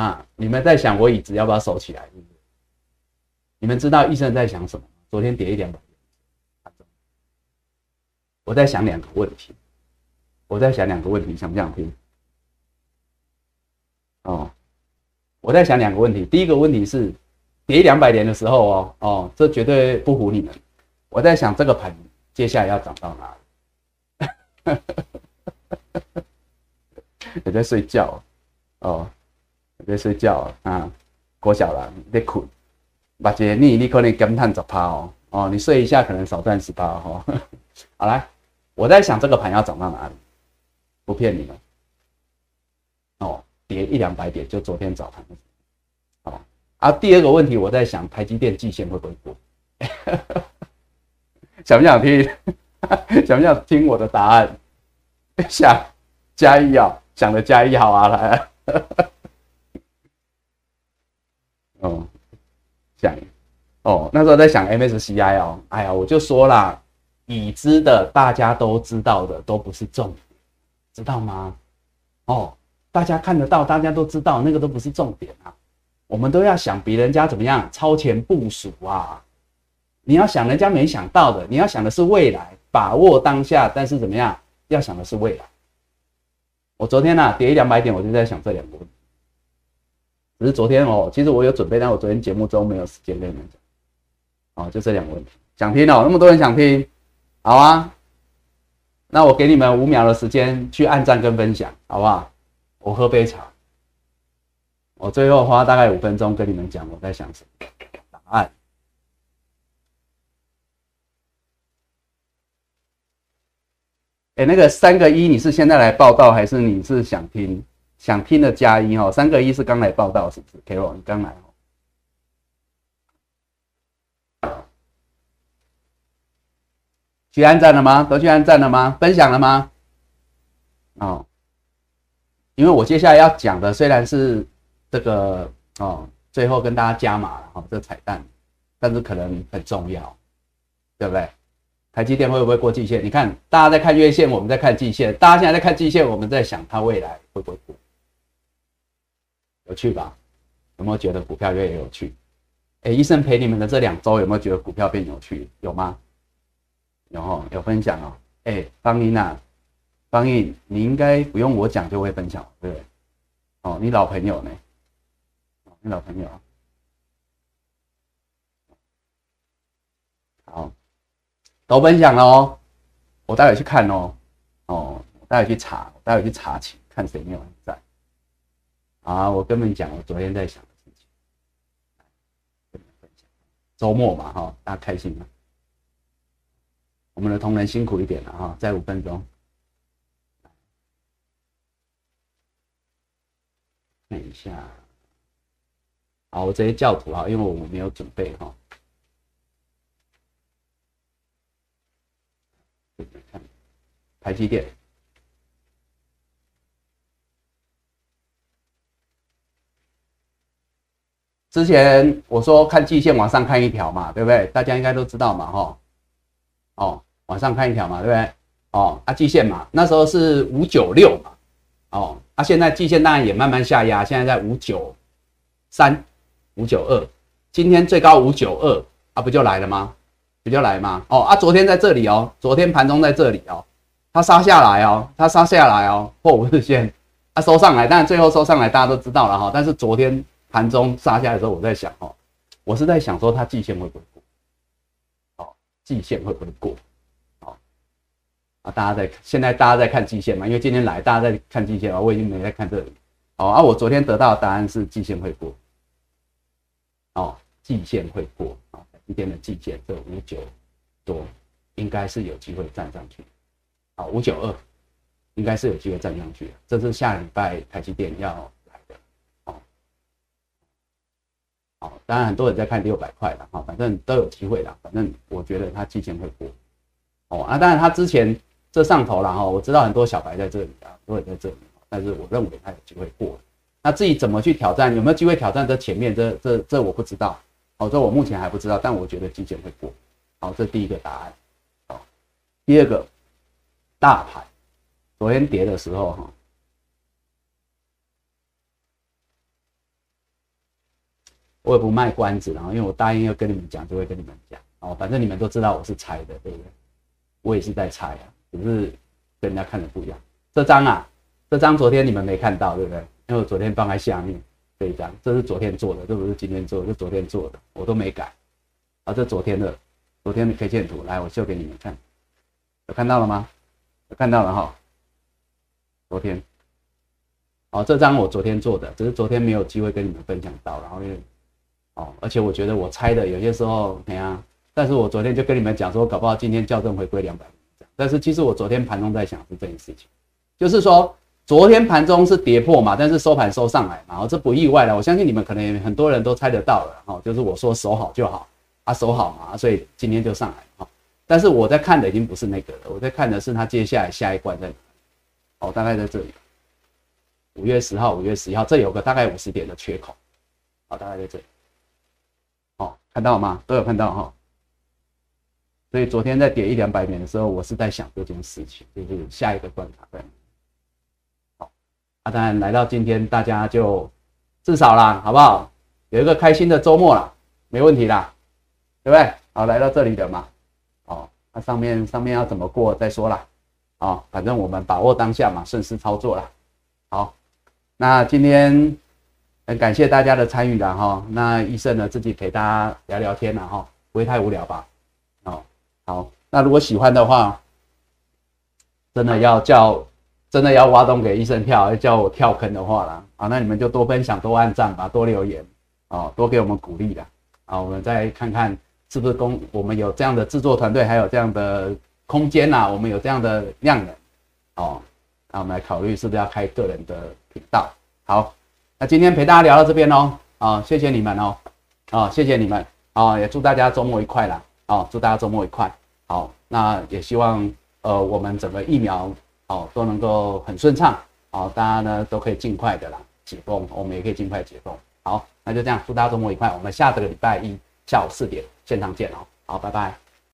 啊，你们在想我椅子要不要收起来？你们知道医生在想什么？昨天跌一两百点，我在想两个问题，我在想两个问题，想不想听？哦，我在想两个问题，第一个问题是。跌两百点的时候哦哦，这绝对不唬你们。我在想这个盘接下来要涨到哪里？也在睡觉哦，在睡觉啊。郭小兰在困，把姐你你可能跟探十趴哦哦，你睡一下可能少赚十趴哈。好来，我在想这个盘要涨到哪里？不骗你们哦，跌一两百点就昨天早盘。啊，第二个问题，我在想台积电季线会不会过？想不想听？想不想听我的答案？想加一啊，想的加一好啊，来。哦，想哦，那时候在想 MSCI 哦，哎呀，我就说啦，已知的大家都知道的都不是重点，知道吗？哦，大家看得到，大家都知道，那个都不是重点啊。我们都要想比人家怎么样超前部署啊！你要想人家没想到的，你要想的是未来，把握当下。但是怎么样，要想的是未来。我昨天呢跌一两百点，我就在想这两个问题。只是昨天哦，其实我有准备，但我昨天节目中没有时间跟你们讲。哦，就这两个问题，想听哦，那么多人想听，好啊。那我给你们五秒的时间去按赞跟分享，好不好？我喝杯茶。我最后花大概五分钟跟你们讲我在想什么答案。哎，那个三个一，你是现在来报道还是你是想听想听的加一哦，三个一是刚来报道是不是？Karo，你刚来哦。去按赞了吗？都去按赞了吗？分享了吗？哦，因为我接下来要讲的虽然是这个哦，最后跟大家加码了哈，这彩蛋，但是可能很重要，对不对？台积电会不会过季线？你看，大家在看月线，我们在看季线；大家现在在看季线，我们在想它未来会不会过？有趣吧？有没有觉得股票越来越有趣？哎，医生陪你们的这两周，有没有觉得股票变有趣？有吗？有哦，有分享哦。哎，方英啊，方英，你应该不用我讲就会分享，对不对？哦，你老朋友呢？哦你老朋友。好。都分享了哦，我待会去看哦，哦，待会去查，待会去查情，看谁没有在。啊，我跟你们讲，我昨天在想的事情，跟你们分享。周末嘛，哈，大家开心吗？我们的同仁辛苦一点了哈，再五分钟。看一下，好，我直接教图哈，因为我没有准备哈。看台积电之前我说看季线往上看一条嘛，对不对？大家应该都知道嘛，哈，哦，往上看一条嘛，对不对？哦，啊，季线嘛，那时候是五九六嘛，哦，啊，现在季线当然也慢慢下压，现在在五九三、五九二，今天最高五九二，啊，不就来了吗？不就来吗？哦，啊，昨天在这里哦，昨天盘中在这里哦。它杀下来哦，它杀下来哦，破五日线，它收上来，但最后收上来大家都知道了哈。但是昨天盘中杀下来的时候，我在想哦，我是在想说它季线会不会过？哦，季线会不会过？哦，啊，大家在现在大家在看季线嘛，因为今天来大家在看季线啊，我已经没在看这里。哦，啊，我昨天得到的答案是季线会过。哦，季线会过啊，今天的季线这五九多应该是有机会站上去。啊五九二应该是有机会站上去，这是下礼拜台积电要来的。哦，好，当然很多人在看六百块的哈，反正都有机会的。反正我觉得它季线会过。哦，啊，当然它之前这上头了哈，我知道很多小白在这里啊，都会在这里，但是我认为它有机会过。那至于怎么去挑战，有没有机会挑战这前面这这这我不知道。哦，这我目前还不知道，但我觉得季线会过。好，这第一个答案。好，第二个。大盘昨天跌的时候，哈，我也不卖关子，然后因为我答应要跟你们讲，就会跟你们讲哦。反正你们都知道我是猜的，对不对？我也是在猜啊，只是跟人家看的不一样。这张啊，这张昨天你们没看到，对不对？因为我昨天放在下面这一张，这是昨天做的，这不是今天做的，是昨天做的，我都没改。啊，这昨天的，昨天的 K 线图，来，我秀给你们看，有看到了吗？有看到了哈，昨天，哦，这张我昨天做的，只是昨天没有机会跟你们分享到，然后因为，哦，而且我觉得我猜的有些时候怎样，但是我昨天就跟你们讲说，搞不好今天校正回归两百但是其实我昨天盘中在想是这件事情，就是说昨天盘中是跌破嘛，但是收盘收上来嘛，这不意外了，我相信你们可能很多人都猜得到了，哈，就是我说守好就好，啊，守好嘛，所以今天就上来，哈。但是我在看的已经不是那个了，我在看的是它接下来下一关在哪？哦，大概在这里，五月十号、五月十一号，这有个大概五十点的缺口，好，大概在这里，看到吗？都有看到哈。所以昨天在跌一两百点的时候，我是在想这件事情，就是下一个关卡在。好，啊，当然来到今天，大家就至少啦，好不好？有一个开心的周末啦，没问题啦，对不对？好，来到这里的嘛。哦那上面上面要怎么过再说啦，啊，反正我们把握当下嘛，顺势操作啦。好，那今天很感谢大家的参与了哈。那医生呢自己陪大家聊聊天了哈，不会太无聊吧？哦，好，那如果喜欢的话，真的要叫，真的要挖洞给医生跳，要叫我跳坑的话啦，啊，那你们就多分享、多按赞吧，多留言，哦，多给我们鼓励啦。啊，我们再看看。是不是公我们有这样的制作团队，还有这样的空间呐？我们有这样的量能，哦，那我们来考虑是不是要开个人的频道。好，那今天陪大家聊到这边哦，啊，谢谢你们哦，啊，谢谢你们，啊，也祝大家周末愉快啦，啊，祝大家周末愉快。好，那也希望呃我们整个疫苗哦都能够很顺畅，好，大家呢都可以尽快的啦解封，我们也可以尽快解封。好，那就这样，祝大家周末愉快，我们下个礼拜一下午四点现场见哦，好，拜拜。